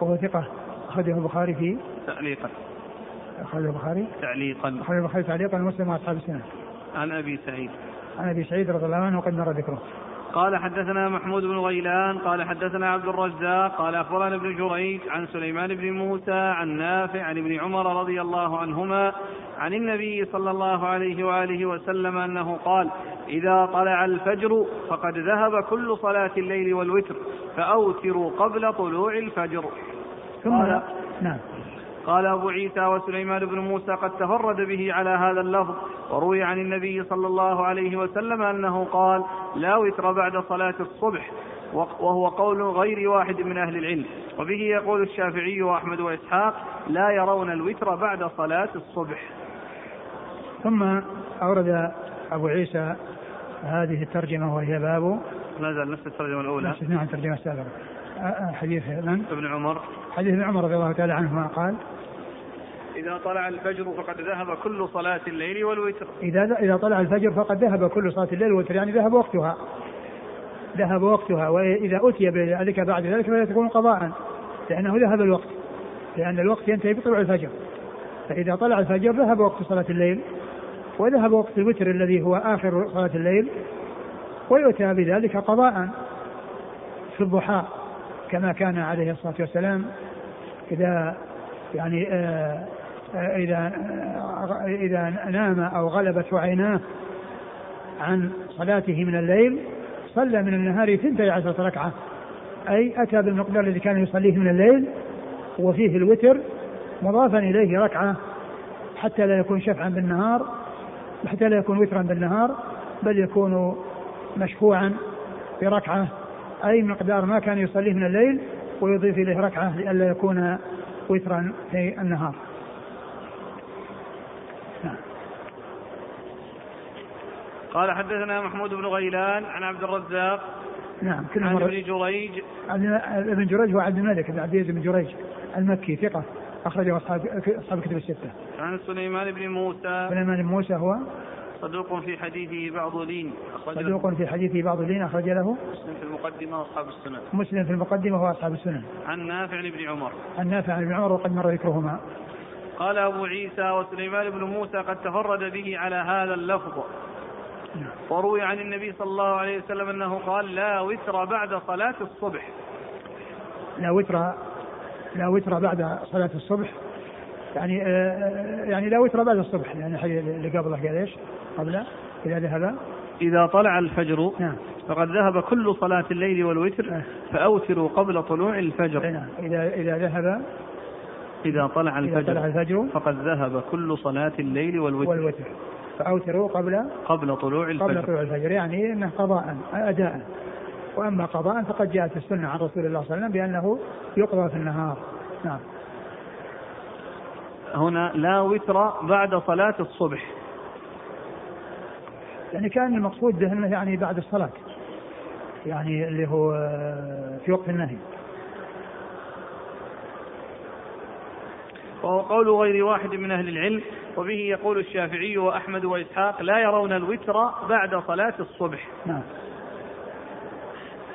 Speaker 2: وهو ثقة أخرجه البخاري في
Speaker 1: تعليقا.
Speaker 2: أخرج البخاري
Speaker 1: تعليقا
Speaker 2: أخرج البخاري تعليقا ومسلم وأصحاب السنة
Speaker 1: عن أبي سعيد
Speaker 2: عن أبي سعيد رضي الله عنه وقد مر ذكره
Speaker 1: قال حدثنا محمود بن غيلان قال حدثنا عبد الرزاق قال أخبرنا ابن جريج عن سليمان بن موسى عن نافع عن ابن عمر رضي الله عنهما عن النبي صلى الله عليه وآله وسلم أنه قال إذا طلع الفجر فقد ذهب كل صلاة الليل والوتر فأوتروا قبل طلوع الفجر.
Speaker 2: ثم نعم.
Speaker 1: قال أبو عيسى وسليمان بن موسى قد تفرد به على هذا اللفظ وروي عن النبي صلى الله عليه وسلم أنه قال لا وتر بعد صلاة الصبح وهو قول غير واحد من أهل العلم. وبه يقول الشافعي وأحمد وإسحاق لا يرون الوتر بعد صلاة الصبح.
Speaker 2: ثم أورد أبو عيسى هذه الترجمة وهي باب
Speaker 1: زال نفس الترجمة الأولى.
Speaker 2: نفس الترجمة السابقة. حديث من؟
Speaker 1: ابن عمر.
Speaker 2: حديث ابن عمر رضي الله تعالى عنهما قال؟
Speaker 1: إذا طلع الفجر فقد ذهب كل صلاة الليل والوتر.
Speaker 2: إذا إذا طلع الفجر فقد ذهب كل صلاة الليل والوتر يعني ذهب وقتها. ذهب وقتها وإذا أتي بذلك بعد ذلك فلا تكون قضاء لأنه ذهب الوقت لأن الوقت ينتهي بطلوع الفجر. فإذا طلع الفجر ذهب وقت صلاة الليل وذهب وقت الوتر الذي هو آخر صلاة الليل ويؤتى بذلك قضاء في الضحى. كما كان عليه الصلاة والسلام إذا يعني آه إذا إذا نام أو غلبته عيناه عن صلاته من الليل صلى من النهار ثنتي عشرة ركعة. أي أتى بالمقدار الذي كان يصليه من الليل وفيه الوتر مضافا إليه ركعة حتى لا يكون شفعا بالنهار حتى لا يكون وترا بالنهار بل يكون مشفوعا بركعة أي مقدار ما كان يصليه من الليل ويضيف إليه ركعة لئلا يكون وترا في النهار.
Speaker 1: قال حدثنا محمود بن غيلان عن عبد الرزاق
Speaker 2: نعم كل
Speaker 1: عن ابن جريج.
Speaker 2: ابن جريج هو عبد الملك بن عبد العزيز بن جريج المكي ثقة أخرجه أصحاب أصحاب كتب الستة.
Speaker 1: عن سليمان بن موسى.
Speaker 2: سليمان بن موسى هو
Speaker 1: صدوق في حديثه بعض لين
Speaker 2: صدوق في حديثه بعض لين أخرج له
Speaker 1: مسلم في المقدمة وأصحاب السنن.
Speaker 2: مسلم في المقدمة وأصحاب السنن.
Speaker 1: عن نافع بن عمر.
Speaker 2: عن نافع بن عمر وقد مر ذكرهما.
Speaker 1: قال أبو عيسى وسليمان بن موسى قد تفرد به على هذا اللفظ. وروي عن النبي صلى الله عليه وسلم أنه قال لا وتر بعد صلاة الصبح.
Speaker 2: لا وتر لا وتر بعد صلاة الصبح. يعني آه يعني لا وتر بعد الصبح يعني اللي قبله قال إيش؟ قبل اذا ذهب
Speaker 1: إذا طلع الفجر
Speaker 2: نعم.
Speaker 1: فقد ذهب كل صلاة الليل والوتر
Speaker 2: نعم.
Speaker 1: فأوتروا قبل طلوع الفجر.
Speaker 2: نعم. إذا إذا ذهب
Speaker 1: إذا طلع
Speaker 2: إذا طلع
Speaker 1: الفجر
Speaker 2: الفجر
Speaker 1: فقد ذهب كل صلاة الليل والوتر.
Speaker 2: والوتر. فأوتروا قبل
Speaker 1: قبل طلوع
Speaker 2: قبل
Speaker 1: الفجر.
Speaker 2: طلوع الفجر. يعني إنه قضاء أداء. وأما قضاء فقد جاءت السنة عن رسول الله صلى الله عليه وسلم بأنه يقضى في النهار. نعم.
Speaker 1: هنا لا وتر بعد صلاة الصبح.
Speaker 2: يعني كان المقصود به أنه يعني بعد الصلاة يعني اللي هو آه، في وقت النهي.
Speaker 1: وهو قول غير واحد من أهل العلم وبه يقول الشافعي وأحمد وإسحاق لا يرون الوتر بعد صلاة الصبح.
Speaker 2: نعم.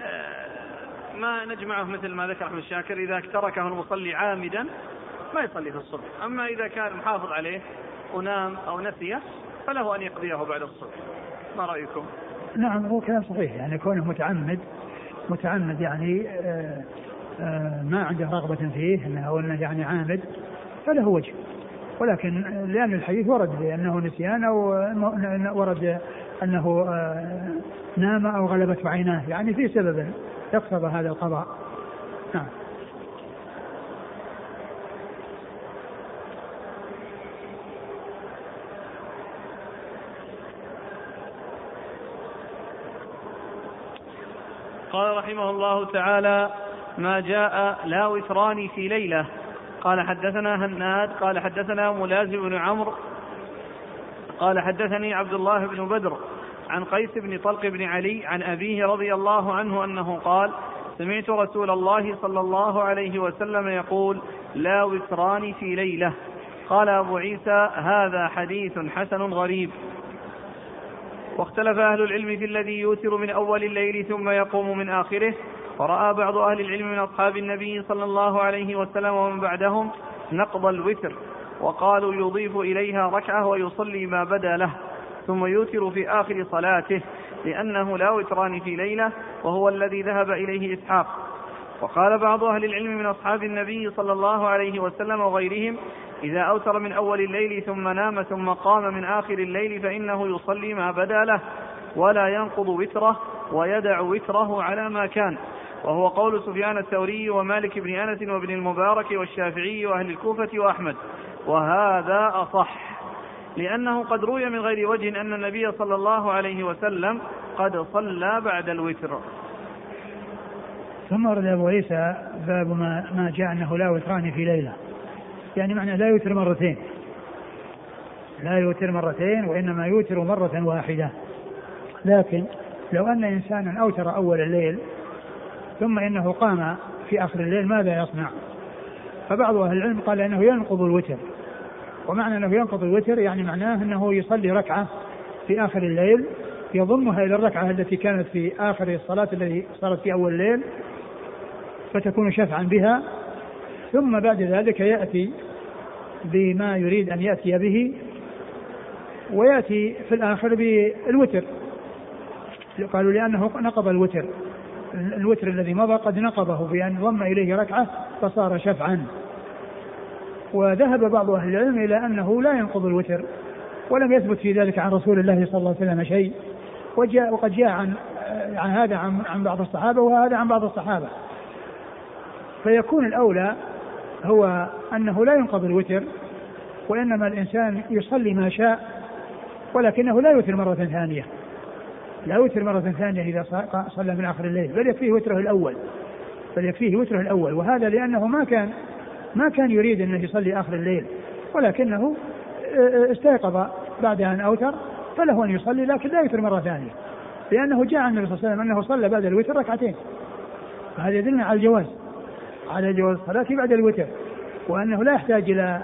Speaker 1: آه، ما نجمعه مثل ما ذكر أحمد الشاكر إذا تركه المصلي عامدا ما يصلي في الصبح. أما إذا كان محافظ عليه ونام أو نسيه فله أن يقضيه بعد الصبح. ما رأيكم؟
Speaker 2: نعم هو كلام صحيح يعني كونه متعمد متعمد يعني آه، آه، ما عنده رغبة فيه إنه إنه يعني عامد فله وجه. ولكن لأن الحديث ورد بانه نسيان إنه ورد أنه آه، نام أو غلبته عيناه يعني في سبب يقتضى هذا القضاء. نعم
Speaker 1: قال رحمه الله تعالى ما جاء لا وتران في ليلة. قال حدثنا هناد قال حدثنا ملازم بن عمرو قال حدثني عبد الله بن بدر عن قيس بن طلق بن علي عن أبيه رضي الله عنه أنه قال سمعت رسول الله صلى الله عليه وسلم يقول لا وتران في ليلة. قال أبو عيسى هذا حديث حسن غريب. واختلف أهل العلم في الذي يوتر من أول الليل ثم يقوم من آخره. فرأى بعض أهل العلم من أصحاب النبي صلى الله عليه وسلم ومن بعدهم نقض الوتر وقالوا يضيف إليها ركعة ويصلي ما بدا له. ثم يوتر في آخر صلاته لأنه لا وتران في ليلة وهو الذي ذهب إليه إسحاق. وقال بعض أهل العلم من أصحاب النبي صلى الله عليه وسلم وغيرهم إذا أوتر من أول الليل ثم نام ثم قام من آخر الليل فإنه يصلي ما بدا له ولا ينقض وتره ويدع وتره على ما كان. وهو قول سفيان الثوري ومالك بن أنس وابن المبارك والشافعي وأهل الكوفة وأحمد وهذا أصح لأنه قد روي من غير وجه أن النبي صلى الله عليه وسلم قد صلى بعد الوتر.
Speaker 2: ثم ورد أبو عيسى باب ما, ما جاء أنه لا وتران في ليلة. يعني معنى لا يوتر مرتين. لا يوتر مرتين وإنما يوتر مرة واحدة. لكن لو أن إنسانا أوتر أول الليل ثم إنه قام في آخر الليل ماذا يصنع؟ فبعض أهل العلم قال إنه ينقض الوتر. ومعنى أنه ينقض الوتر يعني معناه أنه يصلي ركعة في آخر الليل يضمها إلى الركعة التي كانت في آخر الصلاة التي صارت في أول الليل فتكون شفعا بها ثم بعد ذلك يأتي بما يريد أن يأتي به ويأتي في الآخر بالوتر. قالوا لأنه نقض الوتر. الوتر الذي مضى قد نقضه بأن ضم إليه ركعة فصار شفعا. وذهب بعض أهل العلم إلى أنه لا ينقض الوتر ولم يثبت في ذلك عن رسول الله صلى الله عليه وسلم شيء. وجاء وقد جاء عن عن هذا عن, عن بعض الصحابة وهذا عن بعض الصحابة. فيكون الأولى هو أنه لا ينقض الوتر وإنما الإنسان يصلي ما شاء ولكنه لا يوتر مرة ثانية. لا يوتر مرة ثانية إذا صلى من آخر الليل بل يكفيه وتره الأول. بل يكفيه وتره الأول. وهذا لأنه ما كان ما كان يريد أنه يصلي آخر الليل ولكنه استيقظ بعد أن أوتر فله أن يصلي لكن لا يوتر مرة ثانية. لأنه جاء عن النبي صلى الله عليه وسلم أنه صلى بعد الوتر ركعتين. فهذا يدلنا على الجواز. على جواز الصلاة بعد الوتر وأنه لا يحتاج إلى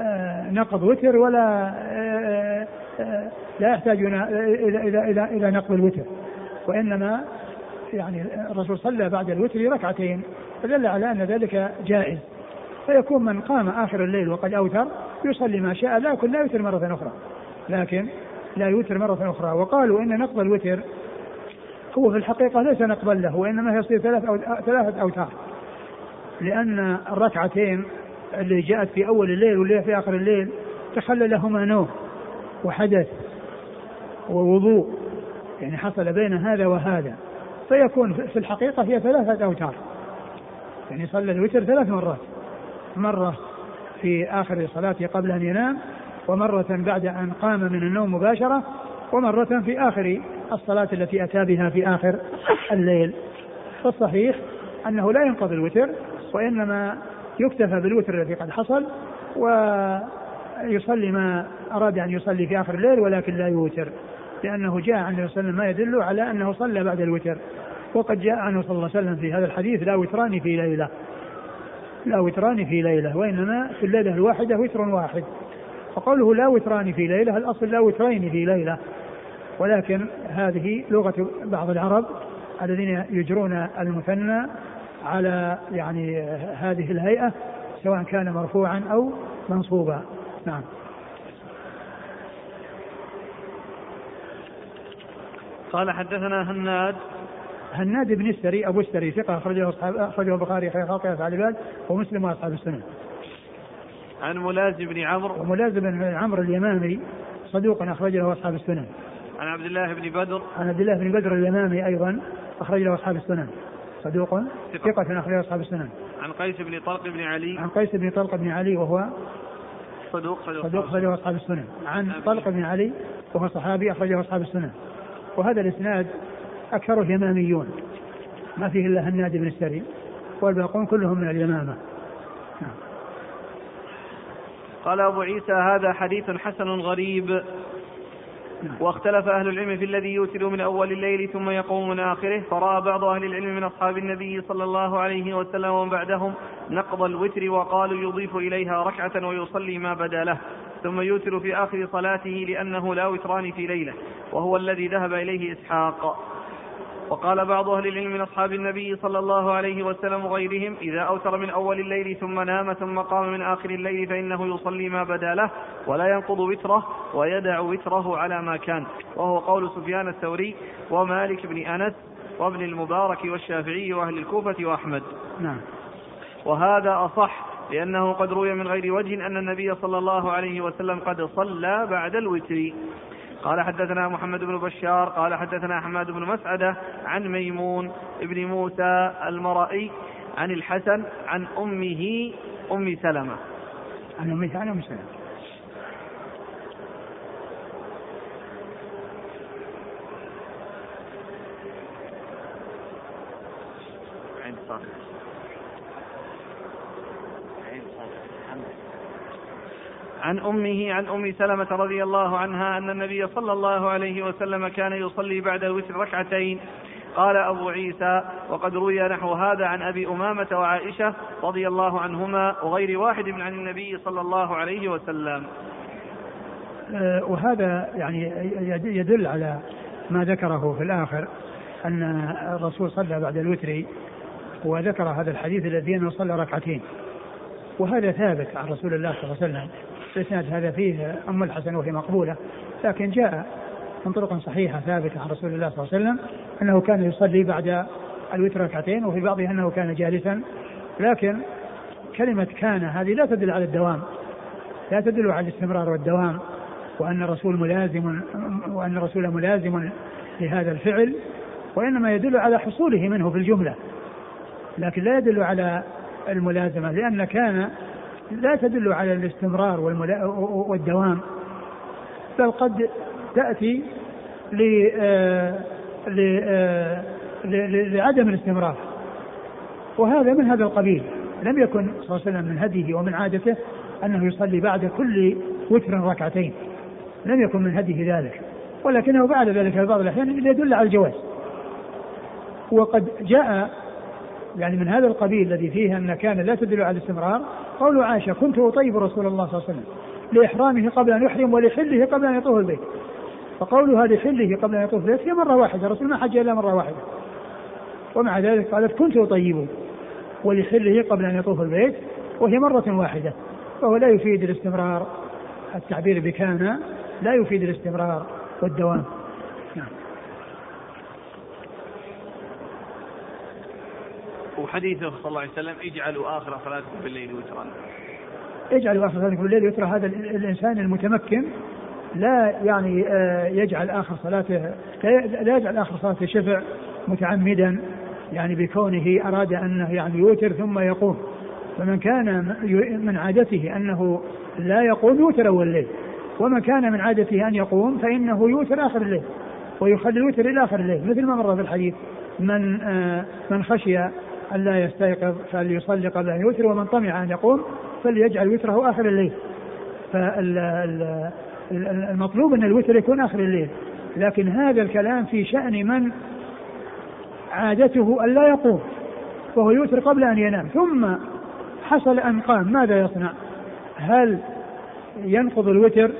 Speaker 2: آه، نقض وتر ولا آه، آه، لا يحتاج إلى إلى إلى إلى نقض الوتر. وإنما يعني الرسول صلى بعد الوتر ركعتين فدل على أن ذلك جائز. فيكون من قام آخر الليل وقد أوتر يصلي ما شاء لكن لا يوتر مرة أخرى. لكن لا يوتر مرة أخرى. وقالوا إن نقض الوتر هو في الحقيقة ليس نقضا له وإنما يصير ثلاث أو ثلاثة أوتار. لأن الركعتين اللي جاءت في أول الليل واللي في آخر الليل تخللهما نوم وحدث ووضوء يعني حصل بين هذا وهذا. فيكون في الحقيقة هي ثلاثة أوتار. يعني صلى الوتر ثلاث مرات. مرة في آخر صلاته قبل أن ينام ومرة بعد أن قام من النوم مباشرة ومرة في آخر الصلاة التي أتى بها في آخر الليل. فالصحيح أنه لا ينقضي الوتر وإنما يكتفى بالوتر الذي قد حصل ويصلي ما أراد أن يصلي في آخر الليل ولكن لا يوتر لأنه جاء عن النبي صلى الله عليه وسلم ما يدل على أنه صلى بعد الوتر. وقد جاء عنه صلى الله عليه وسلم في هذا الحديث لا وتران في ليلة. لا وتران في ليلة وإنما في الليلة الواحدة وتر واحد. فقوله لا وتران في ليلة الأصل لا وترين في ليلة. ولكن هذه لغة بعض العرب الذين يجرون المثنى على يعني هذه الهيئة سواء كان مرفوعا أو منصوبا نعم
Speaker 1: قال حدثنا هناد
Speaker 2: هناد بن السري أبو السري ثقة أخرجه اصحاب أخرجه البخاري في خلق افعال العباد ومسلم وأصحاب السنن.
Speaker 1: عن ملازم بن عمرو
Speaker 2: وملازم بن عمرو اليمامي صدوق اخرج له أصحاب السنن.
Speaker 1: عن عبد الله بن بدر
Speaker 2: عن عبد الله بن بدر اليمامي أيضا اخرج له أصحاب السنن. صدوق ثقة أخرج أصحاب السنن.
Speaker 1: عن قيس بن طلق بن علي.
Speaker 2: عن قيس بن طلق بن علي وهو
Speaker 1: صدوق
Speaker 2: صدوق أخرجه أصحاب السنن. عن طلق بن علي وهو صحابي أخرجه أصحاب السنن. وهذا الإسناد أكثره يماميون. ما فيه إلا هناد بن السري والباقون كلهم من اليمامة. نعم.
Speaker 1: قال أبو عيسى هذا حديث حسن غريب. واختلف أهل العلم في الذي يوتر من أول الليل ثم يقوم من آخره فرأى بعض أهل العلم من أصحاب النبي صلى الله عليه وسلم ومن بعدهم نقض الوتر وقالوا يضيف إليها ركعة ويصلي ما بدا له. ثم يوتر في آخر صلاته لأنه لا وتران في ليلة وهو الذي ذهب إليه إسحاق. وقال بعض أهل العلم من أصحاب النبي صلى الله عليه وسلم وغيرهم إذا أوتر من أول الليل ثم نام ثم قام من آخر الليل فإنه يصلي ما بدا له ولا ينقض وتره ويدع وتره على ما كان. وهو قول سفيان الثوري ومالك بن أنس وابن المبارك والشافعي وأهل الكوفة وأحمد.
Speaker 2: نعم.
Speaker 1: وهذا أصح لأنه قد روي من غير وجه أن النبي صلى الله عليه وسلم قد صلى بعد الوتر. قال حدثنا محمد بن بشار قال حدثنا حماد بن مسعدة عن ميمون بن موسى المرائي عن الحسن عن أمه أم سلمة.
Speaker 2: عن أم سلمة.
Speaker 1: عن أمه عن أم سلمة رضي الله عنها أن النبي صلى الله عليه وسلم كان يصلي بعد الوتر ركعتين. قال أبو عيسى وقد روي نحو هذا عن أبي أمامة وعائشة رضي الله عنهما وغير واحد من عن النبي صلى الله عليه وسلم.
Speaker 2: آه، وهذا يعني يدل على ما ذكره في الآخر أن الرسول صلى بعد الوتر وذكر هذا الحديث الذي أنه صلى ركعتين. وهذا ثابت عن رسول الله صلى الله عليه وسلم. الإسناد هذا فيه أم الحسن وهي مقبولة لكن جاء من طرق صحيحة ثابتة عن رسول الله صلى الله عليه وسلم أنه كان يصلي بعد الوتر ركعتين وفي بعضها أنه كان جالسا. لكن كلمة كان هذه لا تدل على الدوام لا تدل على الاستمرار والدوام وأن الرسول ملازم وأن الرسول ملازم لهذا الفعل وإنما يدل على حصوله منه في الجملة. لكن لا يدل على الملازمة لأن كان لا تدل على الاستمرار والدوام بل قد تأتي آه، آه، لعدم الاستمرار. وهذا من هذا القبيل. لم يكن صلى الله عليه وسلم من هديه ومن عادته أنه يصلي بعد كل وتر ركعتين. لم يكن من هديه ذلك. ولكنه بعد ذلك في بعض الأحيان يدل على الجواز. وقد جاء يعني من هذا القبيل الذي فيه أن كان لا تدل على الاستمرار قول عائشة كنت أطيب رسول الله صلى الله عليه وسلم لإحرامه قبل أن يحرم ولحله قبل أن يطوف البيت. فقولها لحله قبل أن يطوف البيت هي مرة واحدة الرسول ما حج إلا مرة واحدة. ومع ذلك قالت كنت أطيبه ولحله قبل أن يطوف البيت وهي مرة واحدة فهو لا يفيد الاستمرار. التعبير بكان لا يفيد الاستمرار والدوام نعم
Speaker 1: وحديثه صلى الله عليه وسلم اجعلوا آخر صلاتكم بالليل وترا.
Speaker 2: اجعلوا آخر صلاتكم بالليل وترا. هذا الإنسان المتمكن لا يعني آه، يجعل آخر صلاته لا يجعل آخر صلاته شفع متعمدا يعني بكونه أراد انه يعني يوتر ثم يقوم. فمن كان من عادته أنه لا يقوم يوتر أول الليل. ومن كان من عادته أن يقوم فإنه يوتر آخر الليل ويخلي الوتر إلى آخر الليل. مثل ما مر في الحديث من آه، من خشي أن لا يستيقظ فليصلي قبل أن يوتر ومن طمع أن يقوم فليجعل وتره آخر الليل. فالمطلوب أن الوتر يكون آخر الليل. لكن هذا الكلام في شأن من عادته أن لا يقوم وهو يوتر قبل أن ينام. ثم حصل أن قام ماذا يصنع؟ هل ينقض الوتر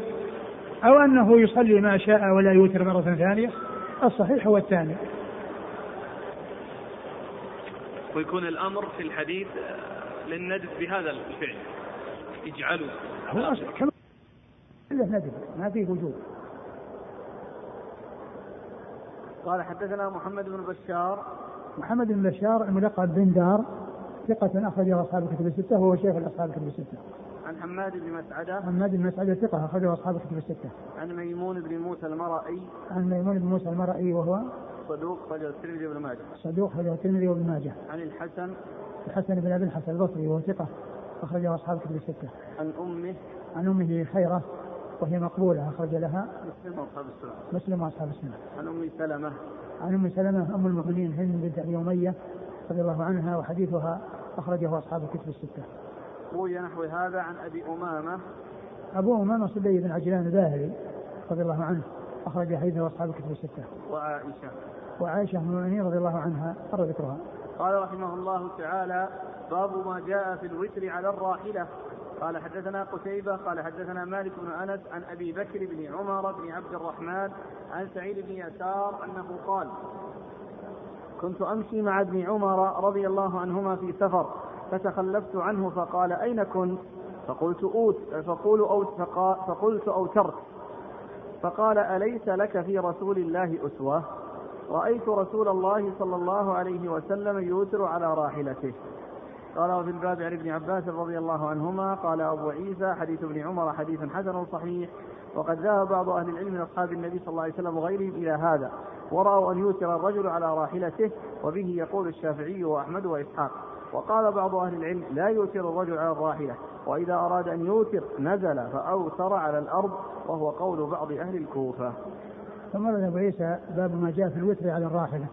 Speaker 2: أو أنه يصلي ما شاء ولا يوتر مرة ثانية؟ الصحيح هو الثاني.
Speaker 1: ويكون الأمر في الحديث للندب بهذا الفعل. اجعلوا.
Speaker 2: هو كما إلا ندب ما فيه وجود.
Speaker 1: قال حدثنا محمد بن بشار.
Speaker 2: محمد بن بشار الملقب بن دار ثقة أخرجه أصحاب الكتب الستة وهو شيخ الأصحاب الكتب الستة.
Speaker 1: عن حماد بن مسعدة.
Speaker 2: حماد بن مسعدة ثقة أخرجه أصحاب الكتب الستة.
Speaker 1: عن ميمون بن موسى المرئي
Speaker 2: عن ميمون بن موسى المرئي وهو
Speaker 1: صدوق أخرجه الترمذي وابن ماجه.
Speaker 2: صدوق أخرجه الترمذي وابن ماجه.
Speaker 1: عن الحسن
Speaker 2: الحسن بن أبي الحسن البصري وهو ثقة أخرجه أصحاب الكتب الستة.
Speaker 1: عن أمه
Speaker 2: عن أمه خيرة وهي مقبولة أخرج لها
Speaker 1: مسلم وأصحاب السنة.
Speaker 2: مسلم وأصحاب السنة.
Speaker 1: عن أم سلمة.
Speaker 2: عن أم سلمة أم المؤمنين هند بنت أبي أمية رضي الله عنها وحديثها أخرجه أصحاب الكتب الستة.
Speaker 1: روي نحو هذا عن أبي أمامة
Speaker 2: أبو أمامة صدي بن عجلان الباهلي رضي الله عنه أخرج حديثه أصحاب الكتب الستة.
Speaker 1: وعائشة.
Speaker 2: وعائشة أم المؤمنين رضي الله عنها مر ذكرها.
Speaker 1: قال رحمه الله تعالى باب ما جاء في الوتر على الراحلة قال حدثنا قتيبة قال حدثنا مالك بن أنس عن أبي بكر بن عمر بن عبد الرحمن عن سعيد بن يسار أنه قال كنت أمشي مع ابن عمر رضي الله عنهما في سفر فتخلفت عنه فقال أين كنت فقلت أوت فقول أوت فقلت أوترت فقال أليس لك في رسول الله أسوة؟ رأيت رسول الله صلى الله عليه وسلم يوتر على راحلته. قال وفي الباب عن ابن عباس رضي الله عنهما قال أبو عيسى حديث ابن عمر حديث حسن صحيح وقد ذهب بعض أهل العلم من أصحاب النبي صلى الله عليه وسلم وغيرهم إلى هذا ورأوا أن يوتر الرجل على راحلته وبه يقول الشافعي وأحمد وإسحاق. وقال بعض أهل العلم لا يوتر الرجل على الراحلة. وإذا أراد أن يوتر نزل فأوتر على الأرض وهو قول بعض أهل الكوفة.
Speaker 2: ثم أبو عيسى باب ما جاء في الوتر على الراحلة.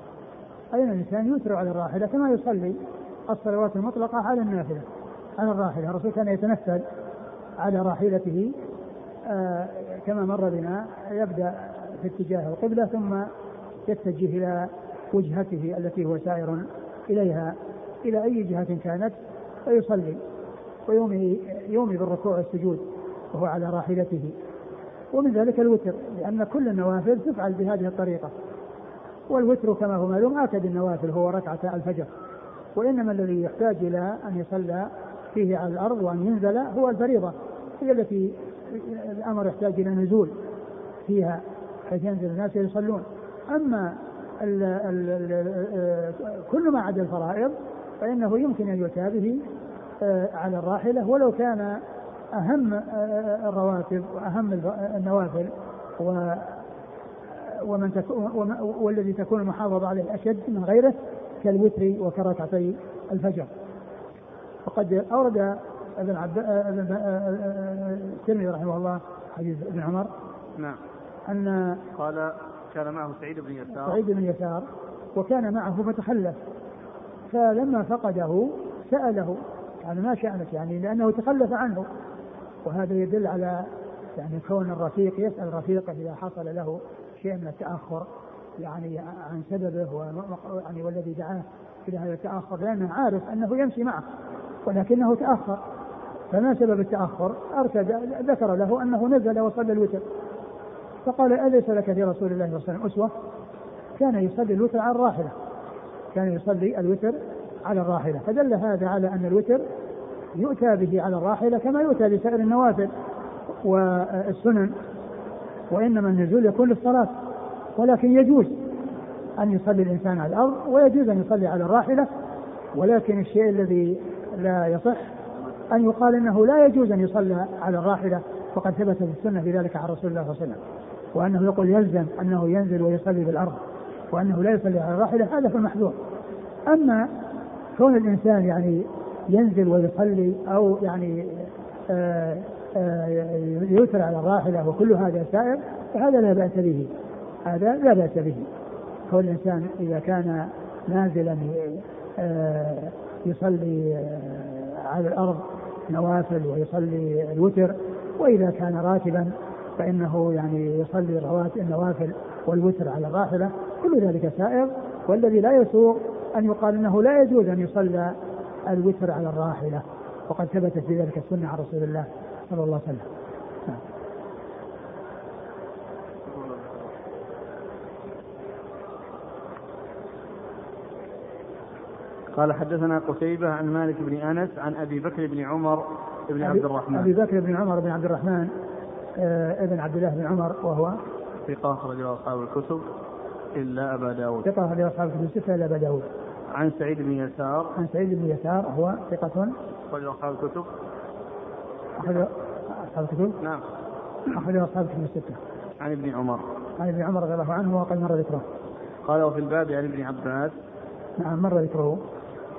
Speaker 2: أين الإنسان يوتر على الراحلة؟ كما يصلي الصلوات المطلقة على النافلة على الراحلة. الرسول كان يتنفل على راحلته آه كما مر بنا يبدأ في اتجاه القبلة ثم يتجه إلى وجهته التي هو سائر إليها إلى أي جهة كانت فيصلي. ويومي يومي بالركوع والسجود وهو على راحلته. ومن ذلك الوتر لأن كل النوافل تفعل بهذه الطريقة. والوتر كما هو معلوم آكد النوافل هو ركعة الفجر. وإنما الذي يحتاج إلى أن يصلى فيه على الأرض وأن ينزل هو الفريضة هي التي الأمر يحتاج إلى نزول فيها حيث ينزل الناس يصلون. أما ال ال ال كل ما عدا الفرائض فإنه يمكن أن يؤتى به على الراحلة ولو كان أهم آه، الرواتب وأهم النوافل و ومن تكون والذي تكون المحافظة عليه أشد من غيره كالوتر وكركعتي الفجر. وقد أورد ابن عبد ابن الترمذي رحمه الله حديث ابن عمر
Speaker 1: نعم.
Speaker 2: أن
Speaker 1: قال كان معه سعيد بن يسار.
Speaker 2: سعيد بن يسار وكان معه فتخلف فلما فقده سأله يعني ما شأنك يعني لأنه تخلف عنه. وهذا يدل على يعني كون الرفيق يسأل رفيقه إذا حصل له شيء من التأخر يعني عن سببه يعني والذي دعاه إلى هذا التأخر لأنه عارف أنه يمشي معه ولكنه تأخر. فما سبب التأخر؟ أرشد ذكر له أنه نزل وصلى الوتر. فقال أليس لك في رسول الله صلى الله عليه وسلم أسوة؟ كان يصلي الوتر على الراحلة. كان يصلي الوتر على الراحلة. فدل هذا على أن الوتر يؤتى به على الراحلة كما يؤتى بسائر النوافل والسنن وإنما النزول يكون للصلاة ولكن يجوز أن يصلي الإنسان على الأرض ويجوز أن يصلي على الراحلة ولكن الشيء الذي لا يصح أن يقال أنه لا يجوز أن يصلى على الراحلة وقد ثبت في السنة في ذلك عن رسول الله صلى الله عليه وسلم وأنه يقول يلزم أنه ينزل ويصلي بالأرض وأنه لا يصلي على الراحلة هذا في المحذور. أما كون الإنسان يعني ينزل ويصلي أو يعني آآ آآ يوتر على الراحلة وكل هذا سائر فهذا لا بأس به. هذا لا بأس به. كون الإنسان إذا كان نازلا يصلي على الأرض نوافل ويصلي الوتر وإذا كان راتبا فإنه يعني يصلي النوافل والوتر على الراحلة. كل ذلك سائر والذي لا يسوق أن يقال أنه لا يجوز أن يصلى الوتر على الراحلة. وقد ثبتت في ذلك السنة عن رسول الله صلى الله عليه وسلم.
Speaker 1: قال حدثنا قتيبة عن مالك بن أنس عن أبي بكر بن عمر بن عبد الرحمن.
Speaker 2: أبي بكر بن عمر بن عبد الرحمن آه ابن عبد الله بن عمر وهو
Speaker 1: ثقة أخرج أصحاب الكتب إلا أبا داود.
Speaker 2: ثقة أخرج أصحاب الكتب الستة إلا أبا داود.
Speaker 1: عن سعيد بن يسار.
Speaker 2: عن سعيد بن يسار هو ثقة؟
Speaker 1: أخرج أصحاب الكتب.
Speaker 2: أخرج أصحاب الكتب؟
Speaker 1: نعم.
Speaker 2: أخرج أصحاب الكتب الستة.
Speaker 1: عن ابن عمر.
Speaker 2: عن ابن عمر رضي الله عنه وقد مر ذكره.
Speaker 1: قال وفي الباب عن ابن عباس.
Speaker 2: نعم مر ذكره.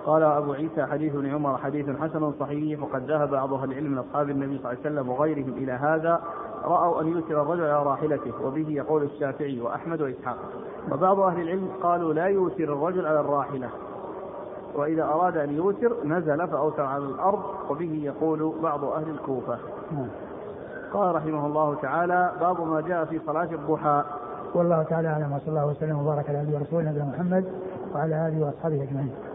Speaker 1: قال أبو عيسى حديث ابن عمر حديث حسن صحيح وقد ذهب بعض أهل العلم من أصحاب النبي صلى الله عليه وسلم وغيرهم إلى هذا رأوا أن يوتر الرجل على راحلته وبه يقول الشافعي وأحمد وإسحاق. وبعض أهل العلم قالوا لا يوتر الرجل على الراحلة. وإذا أراد أن يوتر نزل فأوتر على الأرض وبه يقول بعض أهل الكوفة. نعم. قال رحمه الله تعالى باب ما جاء في صلاة الضحى.
Speaker 2: والله تعالى أعلم وصلى الله وسلم وبارك على نبينا ورسوله نبينا محمد وعلى آله وأصحابه أجمعين.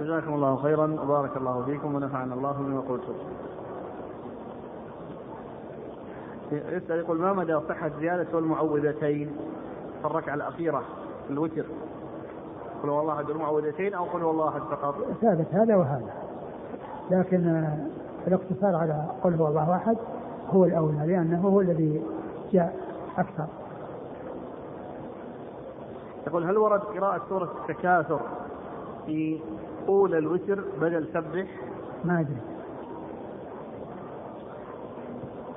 Speaker 1: جزاكم الله خيرا وبارك الله فيكم ونفعنا الله بما قلتم. يسأل يقول ما مدى صحة زيادة المعوذتين في الركعة الأخيرة في الوتر؟ قل هو الله أحد المعوذتين أو قل هو الله أحد فقط؟
Speaker 2: ثابت هذا وهذا. لكن الاقتصار على قل هو الله أحد هو الأولى لأنه هو الذي جاء أكثر.
Speaker 1: يقول هل ورد قراءة سورة التكاثر في طول الوتر بدل سبح؟
Speaker 2: ما أدري.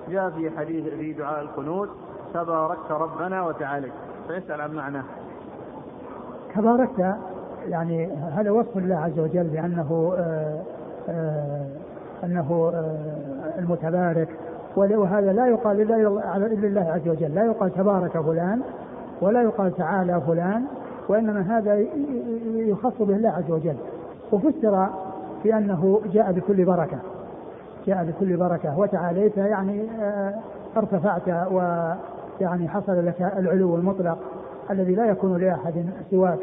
Speaker 1: جاء في حديث في دعاء القنوت تباركت ربنا وتعالى فيسأل عن معناه.
Speaker 2: تباركت يعني هذا وصف الله عز وجل بأنه آآ آه، آآ آه، أنه آآ آه، المتبارك. وهذا لا يقال إلا لله عز وجل. لا يقال تبارك فلان ولا يقال تعالى فلان وإنما هذا يخص به الله عز وجل. وفسر بأنه جاء بكل بركة جاء بكل بركة. وتعاليت يعني آه، ارتفعت ويعني حصل لك العلو المطلق الذي لا يكون لأحد سواك.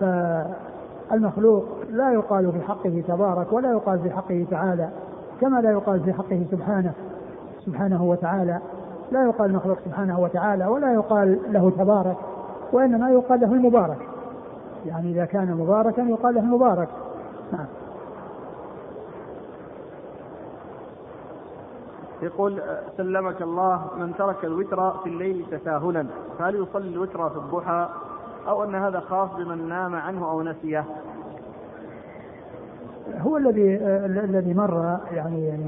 Speaker 2: فالمخلوق لا يقال في حقه تبارك ولا يقال في حقه تعالى كما لا يقال في حقه سبحانه سبحانه وتعالى. لا يقال المخلوق سبحانه وتعالى ولا يقال له تبارك وإنما يقال له المبارك. يعني إذا كان مباركا يقال له المبارك نعم.
Speaker 1: يقول سلمك الله من ترك الوتر في الليل تساهلا. فهل يصلي الوتر في الضحى؟ أو أن هذا خاص بمن نام عنه أو نسيه؟
Speaker 2: هو الذي الذي مر يعني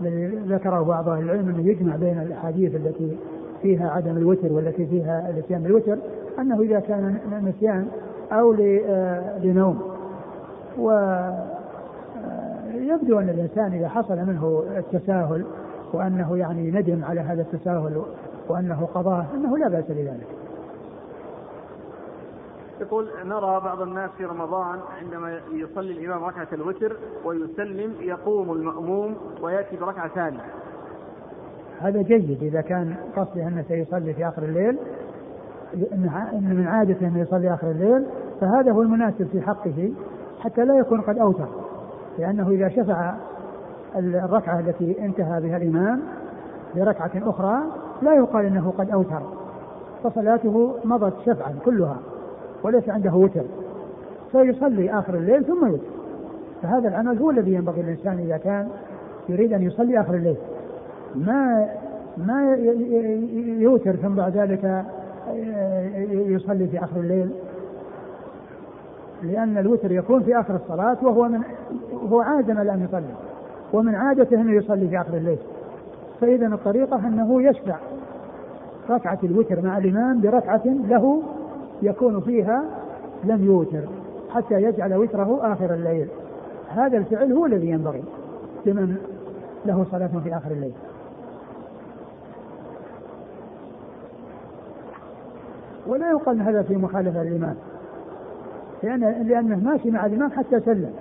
Speaker 2: الذي ذكره بعض أهل العلم أنه يجمع بين الأحاديث التي فيها عدم الوتر والتي فيها الاتيان بالوتر أنه إذا كان نسيان أو لنوم و يبدو أن الإنسان إذا حصل منه التساهل وأنه يعني ندم على هذا التساهل وأنه قضاه أنه لا بأس بذلك.
Speaker 1: يقول نرى بعض الناس في رمضان عندما يصلي الإمام ركعة الوتر ويسلم يقوم المأموم ويأتي بركعة ثانية.
Speaker 2: هذا جيد إذا كان قصده أنه سيصلي في آخر الليل إن من عادته انه يصلي آخر الليل فهذا هو المناسب في حقه حتى لا يكون قد أوتر لأنه إذا شفع الركعة التي انتهى بها الإمام بركعه أخرى لا يقال إنه قد أوتر فصلاته مضت شفعا كلها وليس عنده وتر فيصلي آخر الليل ثم يوتر فهذا العمل هو الذي ينبغي للإنسان إذا كان يريد أن يصلي آخر الليل. ما ما يوتر ثم بعد ذلك يصلي في آخر الليل. لأن الوتر يكون في آخر الصلاة وهو من هو عادة الآن يصلي. ومن عادته أنه يصلي في آخر الليل. فإذا الطريقة أنه يشفع ركعة الوتر مع الإمام بركعة له يكون فيها لم يوتر حتى يجعل وتره آخر الليل. هذا الفعل هو الذي ينبغي لمن له صلاة في آخر الليل. ولا يقال هذا في مخالفة للإمام لأن لأنه ماشي مع الإمام حتى سلم.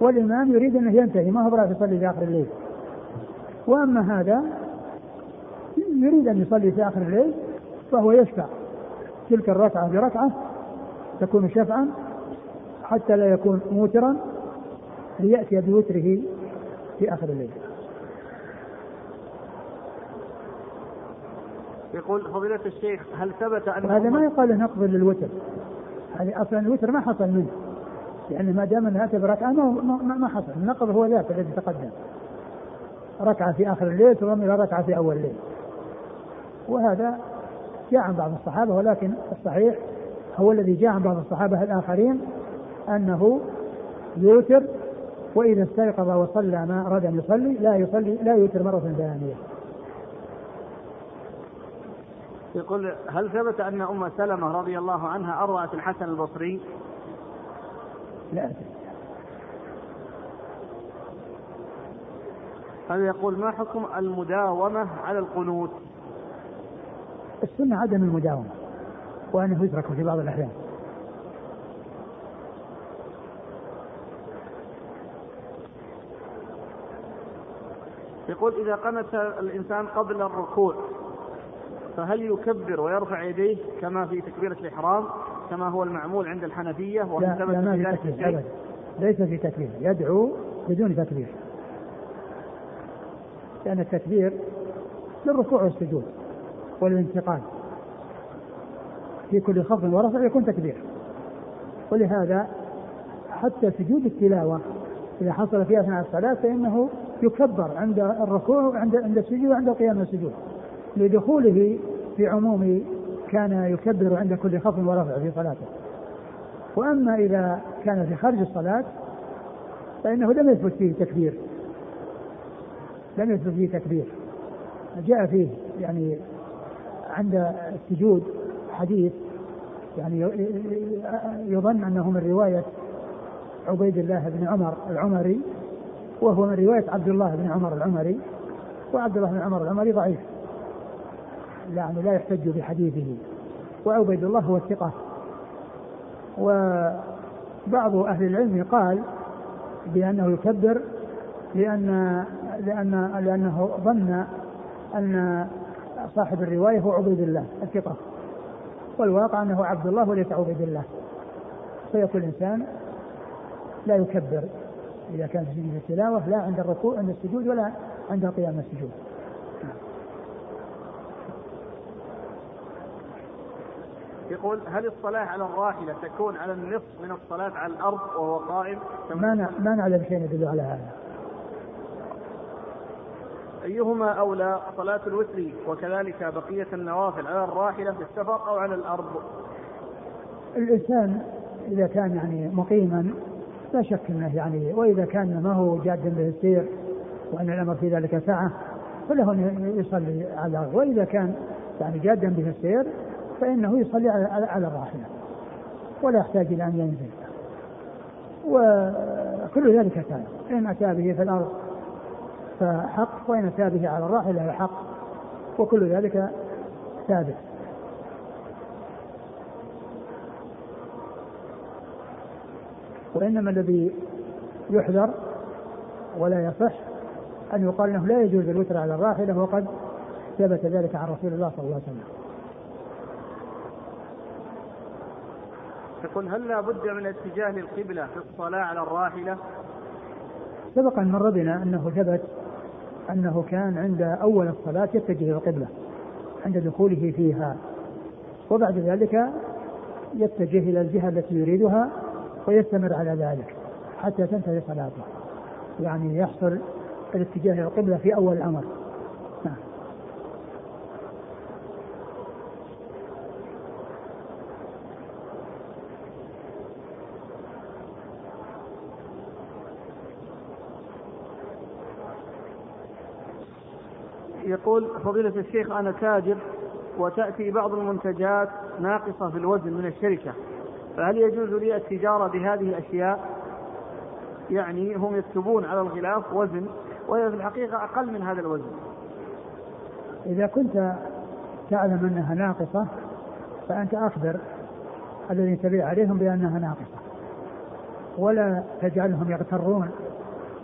Speaker 2: والإمام يريد أنه ينتهي ما هو راح يصلي في آخر الليل. وأما هذا يريد أن يصلي في آخر الليل فهو يشفع. تلك الركعة بركعة تكون شفعا حتى لا يكون موترا ليأتي بوتره في آخر الليل.
Speaker 1: يقول فضيلة الشيخ هل ثبت أن
Speaker 2: هذا ما يقال له نقض للوتر. هذه أصلا الوتر ما حصل منه. يعني ما دام انها بركعة ما, ما, ما حصل. النقض هو ذاك الذي تقدم. ركعة في آخر الليل تضم إلى ركعة في أول الليل. وهذا جاء عن بعض الصحابة ولكن الصحيح هو الذي جاء عن بعض الصحابة الآخرين أنه يوتر وإذا استيقظ وصلى ما أراد أن يصلي لا يصلي لا يوتر مرة ثانية.
Speaker 1: يقول هل ثبت أن أم سلمة رضي الله عنها أرأت الحسن البصري؟
Speaker 2: لا.
Speaker 1: هذا يقول ما حكم المداومة على القنوت؟
Speaker 2: السنة عدم المداومة وأنه يترك في بعض الأحيان
Speaker 1: يقول إذا قنت الإنسان قبل الركوع فهل يكبر ويرفع يديه كما في تكبيرة الإحرام كما هو المعمول عند الحنفية
Speaker 2: وهل لا, لا ما في تكبير أبدا. ليس في تكبير يدعو بدون تكبير. لأن التكبير للركوع والسجود والانتقال. في كل خفض ورفع يكون تكبير. ولهذا حتى سجود التلاوة إذا حصل في أثناء الصلاة فإنه يكبر عند الركوع وعند عند السجود وعند القيام من السجود. لدخوله في عموم كان يكبر عند كل خفض ورفع في صلاته. وأما إذا كان في خارج الصلاة فإنه لم يثبت فيه تكبير. لم يثبت فيه تكبير. جاء فيه يعني عند السجود حديث يعني يظن أنه من رواية عبيد الله بن عمر العمري وهو من رواية عبد الله بن عمر العمري وعبد الله بن عمر العمري ضعيف. يعني لا يحتج بحديثه. وعبيد الله هو الثقة. وبعض أهل العلم قال بأنه يكبر لأن لأن لأنه ظن أن صاحب الرواية هو عبيد الله الثقة. والواقع أنه عبد الله وليس عبيد الله فيكون الإنسان لا يكبر إذا كان في التلاوة لا عند الركوع عند السجود ولا عند قيام السجود.
Speaker 1: يقول هل الصلاة على الراحلة تكون على النصف من الصلاة على الأرض وهو قائم؟
Speaker 2: ما ما نعلم شيء يدل على هذا.
Speaker 1: أيهما أولى صلاة الوتر وكذلك بقية النوافل على الراحلة في السفر أو على الأرض؟
Speaker 2: الإنسان إذا كان يعني مقيما لا شك أنه يعني وإذا كان ما هو جاد به السير وأن الأمر في ذلك سعة فله أن يصلي على الأرض وإذا كان يعني جادا به السير فإنه يصلي على, الراحلة ولا يحتاج إلى أن ينزل. وكل ذلك ثابت إن أتى به في الأرض فحق وإن أتى به على الراحلة فحق وكل ذلك ثابت. وإنما الذي يحذر ولا يصح أن يقال أنه لا يجوز الوتر على الراحلة وقد ثبت ذلك عن رسول الله صلى الله عليه وسلم.
Speaker 1: يقول هل لا بد من اتجاه للقبلة في الصلاة على الراحلة؟
Speaker 2: سبق أن مر بنا أنه ثبت أنه كان عند أول الصلاة يتجه القبلة عند دخوله فيها. وبعد ذلك يتجه إلى الجهة التي يريدها ويستمر على ذلك حتى تنتهي صلاته. يعني يحصل الاتجاه إلى القبلة في أول الأمر نعم
Speaker 1: يقول فضيلة الشيخ أنا تاجر وتأتي بعض المنتجات ناقصة في الوزن من الشركة فهل يجوز لي التجارة بهذه الأشياء؟ يعني هم يكتبون على الغلاف وزن وهي في الحقيقة أقل من هذا الوزن.
Speaker 2: إذا كنت تعلم أنها ناقصة فأنت أخبر الذين تبيع عليهم بأنها ناقصة ولا تجعلهم يغترون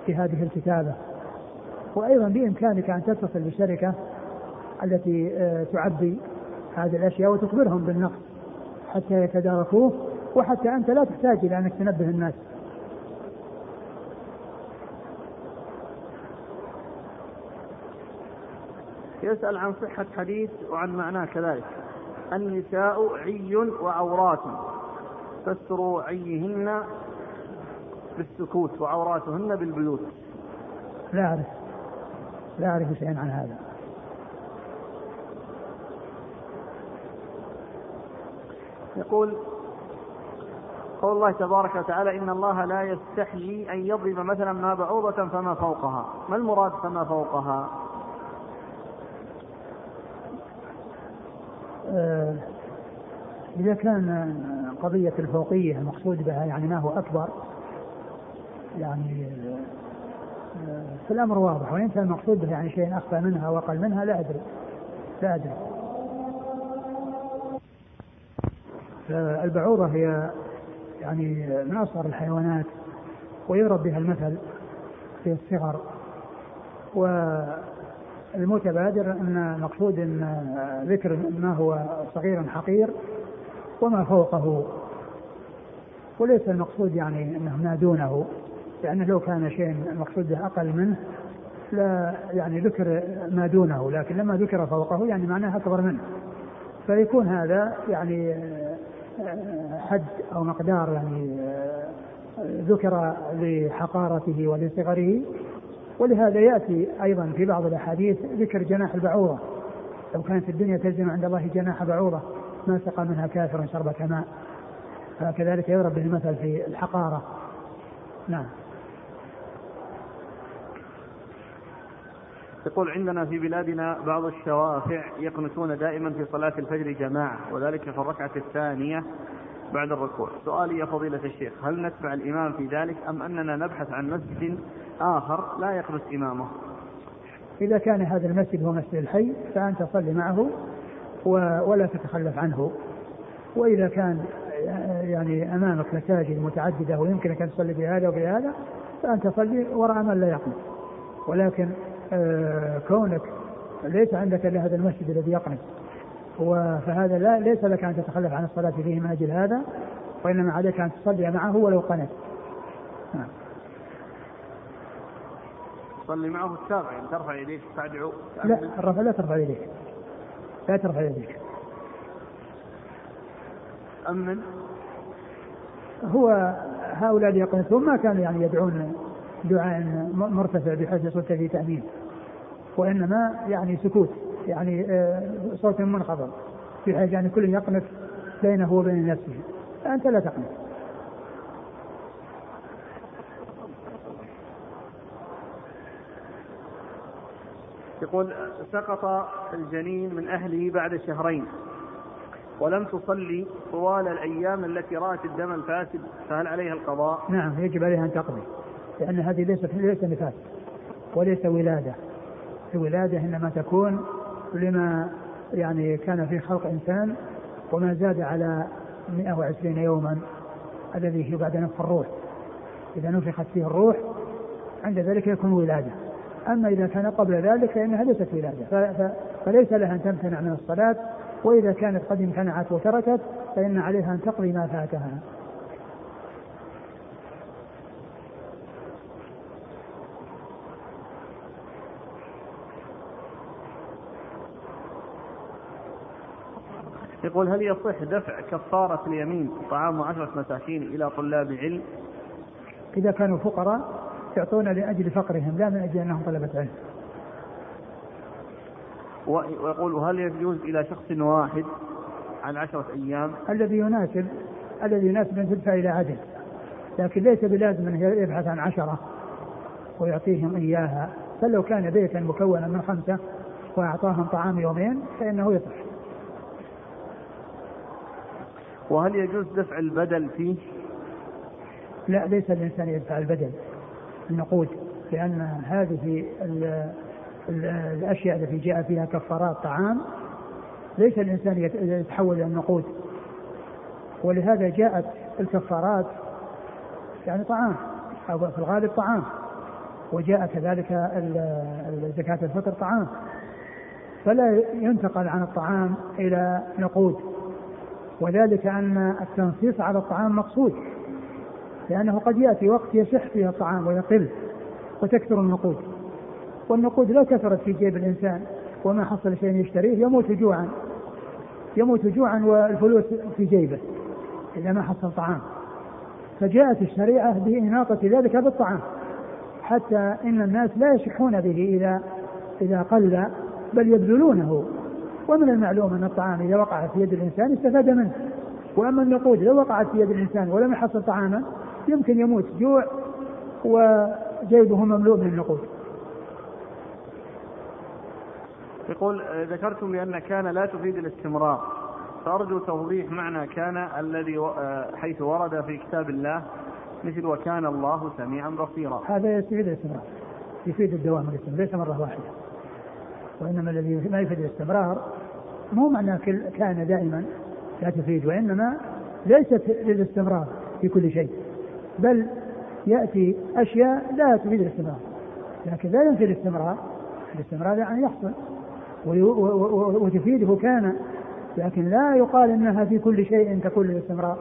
Speaker 2: في هذه الكتابة. وأيضا بإمكانك أن تتصل بالشركة التي آه، تعبي هذه الأشياء وتخبرهم بالنقص حتى يتداركوه وحتى أنت لا تحتاج إلى أنك تنبه الناس.
Speaker 1: يسأل عن صحة حديث وعن معناه كذلك. النساء عي وعورات فسروا عيهن بالسكوت وعوراتهن بالبيوت.
Speaker 2: لا أعرف. لا أعرف شيئا عن هذا.
Speaker 1: يقول قول الله تبارك وتعالى إن الله لا يستحيي أن يضرب مثلا ما بعوضة فما فوقها. ما المراد فما فوقها؟
Speaker 2: آه إذا كان قضية الفوقية المقصود بها يعني ما هو أكبر يعني في الأمر واضح وإن كان المقصود يعني شيء أخفى منها وأقل منها لا أدري. لا أدري. البعوضة هي يعني من أصغر الحيوانات ويضرب بها المثل في الصغر. والمتبادر أن المقصود أن ذكر ما هو صغير حقير وما فوقه. وليس المقصود يعني أنه ما دونه لأنه لو كان شيء المقصود به أقل منه لا يعني ذكر ما دونه لكن لما ذكر فوقه يعني معناه أكبر منه. فيكون هذا يعني حد أو مقدار يعني ذكر لحقارته ولصغره. ولهذا يأتي أيضا في بعض الأحاديث ذكر جناح البعوضة. لو كانت الدنيا تلزم عند الله جناح بعوضة ما سقى منها كافر شربة ماء. فكذلك يضرب به المثل في الحقارة. نعم.
Speaker 1: يقول عندنا في بلادنا بعض الشوافع يقنتون دائما في صلاة الفجر جماعة وذلك في الركعة الثانية بعد الركوع. سؤالي يا فضيلة الشيخ هل نتبع الإمام في ذلك أم أننا نبحث عن مسجد آخر لا يقنت إمامه؟
Speaker 2: إذا كان هذا المسجد هو مسجد الحي فأنت صل معه ولا تتخلف عنه. وإذا كان يعني أمامك مساجد متعددة ويمكنك أن تصلي بهذا وبهذا فأنت صلي وراء من لا يقنط. ولكن كونك ليس عندك إلا هذا المسجد الذي يقنط فهذا لا ليس لك أن تتخلف عن الصلاة فيه من أجل هذا وإنما عليك أن تصلي معه ولو قنت. نعم.
Speaker 1: تصلي معه التابع يعني ترفع يديك تدعو
Speaker 2: لا الرفع لا ترفع يديك. لا ترفع يديك.
Speaker 1: أمن
Speaker 2: هو هؤلاء يقنطون ما كانوا يعني يدعون دعاء مرتفع بحيث يصل في تأمين. وإنما يعني سكوت يعني آه، صوت منخفض. بحيث يعني كل يقنط بينه وبين نفسه. فأنت لا تقنط
Speaker 1: يقول سقط الجنين من أهله بعد شهرين ولم تصلي طوال الأيام التي رأت الدم الفاسد فهل عليها القضاء؟
Speaker 2: نعم يجب عليها أن تقضي لأن هذه ليست ليس نفاس وليس ولادة. الولادة إنما تكون لما يعني كان في خلق إنسان وما زاد على 120 يوما الذي هي بعد نفخ الروح. إذا نفخت فيه الروح عند ذلك يكون ولادة. أما إذا كان قبل ذلك فإنها ليست ولادة. فليس لها أن تمتنع من الصلاة وإذا كانت قد امتنعت وتركت فإن عليها أن تقضي ما فاتها.
Speaker 1: يقول هل يصح دفع كفارة اليمين طعام عشرة مساكين إلى طلاب علم؟
Speaker 2: إذا كانوا فقراء يعطون لأجل فقرهم لا من أجل أنهم طلبة علم.
Speaker 1: ويقول هل يجوز إلى شخص واحد عن عشرة أيام؟
Speaker 2: الذي يناسب الذي يناسب أن تدفع إلى عدد لكن ليس بلازم أن يبحث عن عشرة ويعطيهم إياها بل لو كان بيتا مكونا من خمسة وأعطاهم طعام يومين فإنه يصح
Speaker 1: وهل يجوز دفع البدل فيه؟
Speaker 2: لا ليس الإنسان يدفع البدل. النقود لأن هذه ال ال الأشياء التي جاء فيها كفارات طعام ليس الإنسان يتحول إلى النقود. ولهذا جاءت الكفارات يعني طعام أو في الغالب طعام وجاء كذلك زكاة الفطر طعام. فلا ينتقل عن الطعام إلى نقود. وذلك أن التنصيص على الطعام مقصود لأنه قد يأتي وقت يشح فيه الطعام ويقل وتكثر النقود والنقود لو كثرت في جيب الإنسان وما حصل شيء يشتريه يموت جوعا يموت جوعا والفلوس في جيبه إذا ما حصل طعام. فجاءت الشريعة بإناقة ذلك بالطعام حتى إن الناس لا يشحون به إذا إذا قل بل يبذلونه ومن المعلوم أن الطعام إذا وقع في يد الإنسان استفاد منه. وأما النقود لو وقعت في يد الإنسان ولم يحصل طعاما يمكن يموت جوع وجيبه مملوء من النقود.
Speaker 1: يقول ذكرتم بأن كان لا تفيد الاستمرار. فأرجو توضيح معنى كان الذي حيث ورد في كتاب الله مثل وكان الله سميعا بصيرا.
Speaker 2: هذا يفيد الاستمرار يفيد الدوام الاستمرار ليس مرة واحدة. وإنما الذي ما يفيد الاستمرار مو معنى كان دائما لا تفيد وإنما ليست للاستمرار في كل شيء بل يأتي أشياء لا تفيد الاستمرار. لكن لا ينفي الاستمرار الاستمرار يعني يحصل وتفيده كان لكن لا يقال إنها في كل شيء تكون للاستمرار.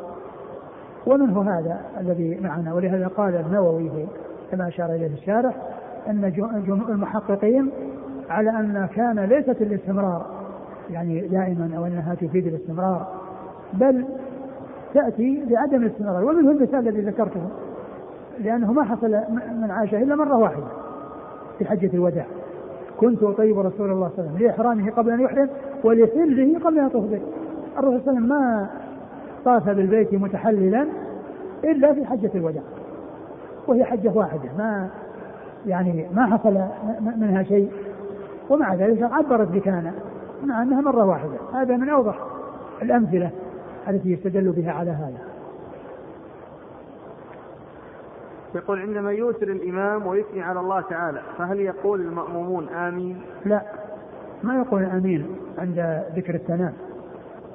Speaker 2: ومنه هذا الذي معنا ولهذا قال النووي كما أشار إليه الشارح إن المحققين على أن كان ليست الاستمرار يعني دائما أو أنها تفيد الاستمرار بل تأتي لعدم الاستمرار ومنه المثال الذي ذكرته لأنه ما حصل من عاشه إلا مرة واحدة في حجة الوداع. كنت أطيب رسول الله صلى الله عليه وسلم لإحرامه قبل أن يحرم ولحله قبل أن يطوف به. الرسول صلى الله عليه وسلم ما طاف بالبيت متحللا إلا في حجة الوداع وهي حجة واحدة ما يعني ما حصل منها شيء ومع ذلك عبرت بكان. مع إنها مرة واحدة. هذا من أوضح الأمثلة التي يستدل بها على هذا.
Speaker 1: يقول عندما يوتر الإمام ويثني على الله تعالى فهل يقول المأمومون آمين؟
Speaker 2: لا ما يقول آمين عند ذكر الثناء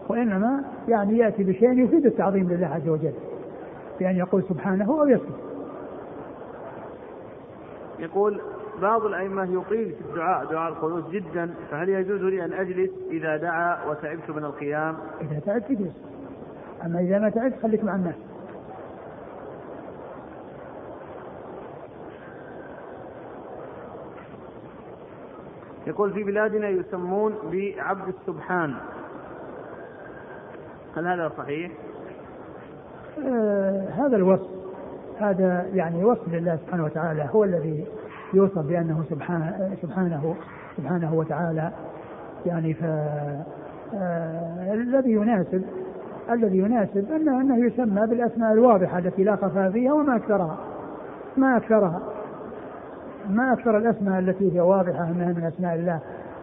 Speaker 2: وإنما يعني يأتي بشيء يفيد التعظيم لله عز وجل بأن يقول سبحانه أو يسكت
Speaker 1: يقول بعض الأئمة يطيل في الدعاء دعاء القنوت جدا فهل يجوز لي أن أجلس إذا دعا وتعبت من القيام؟
Speaker 2: إذا تعبت اجلس أما إذا ما تعبت خليك مع الناس
Speaker 1: يقول في بلادنا يسمون بعبد السبحان هل هذا صحيح؟
Speaker 2: آه هذا الوصف هذا يعني وصف لله سبحانه وتعالى هو الذي يوصف بأنه سبحانه سبحانه سبحانه وتعالى يعني ف آه الذي يناسب الذي يناسب انه أنه يسمى بالأسماء الواضحة التي لا خفاء فيها وما أكثرها ما أكثرها ما أكثر الأسماء التي هي واضحة أنها من أسماء الله.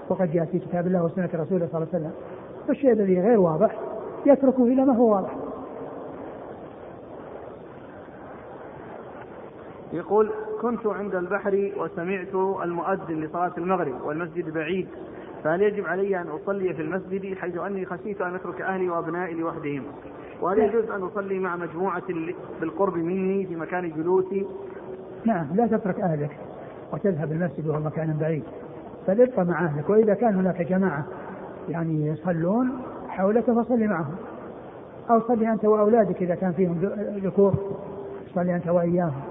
Speaker 2: وقد جاء في كتاب الله وسنة رسوله صلى الله عليه وسلم فالشيء الذي غير واضح يتركه إلى ما هو واضح.
Speaker 1: يقول كنت عند البحر وسمعت المؤذن لصلاة المغرب والمسجد بعيد فهل يجب علي أن أصلي في المسجد حيث أني خشيت أن أترك أهلي وأبنائي لوحدهم؟ وهل يجوز أن أصلي مع مجموعة بالقرب مني في مكان جلوسي؟
Speaker 2: نعم لا تترك أهلك وتذهب المسجد وهو مكان بعيد بل ابقى مع أهلك. وإذا كان هناك جماعة يعني يصلون حولك فصلي معهم. أو صلي أنت وأولادك إذا كان فيهم ذكور صلي أنت وإياهم.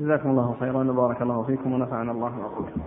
Speaker 1: جزاكم الله خيرا وبارك الله فيكم ونفعنا الله وبركاته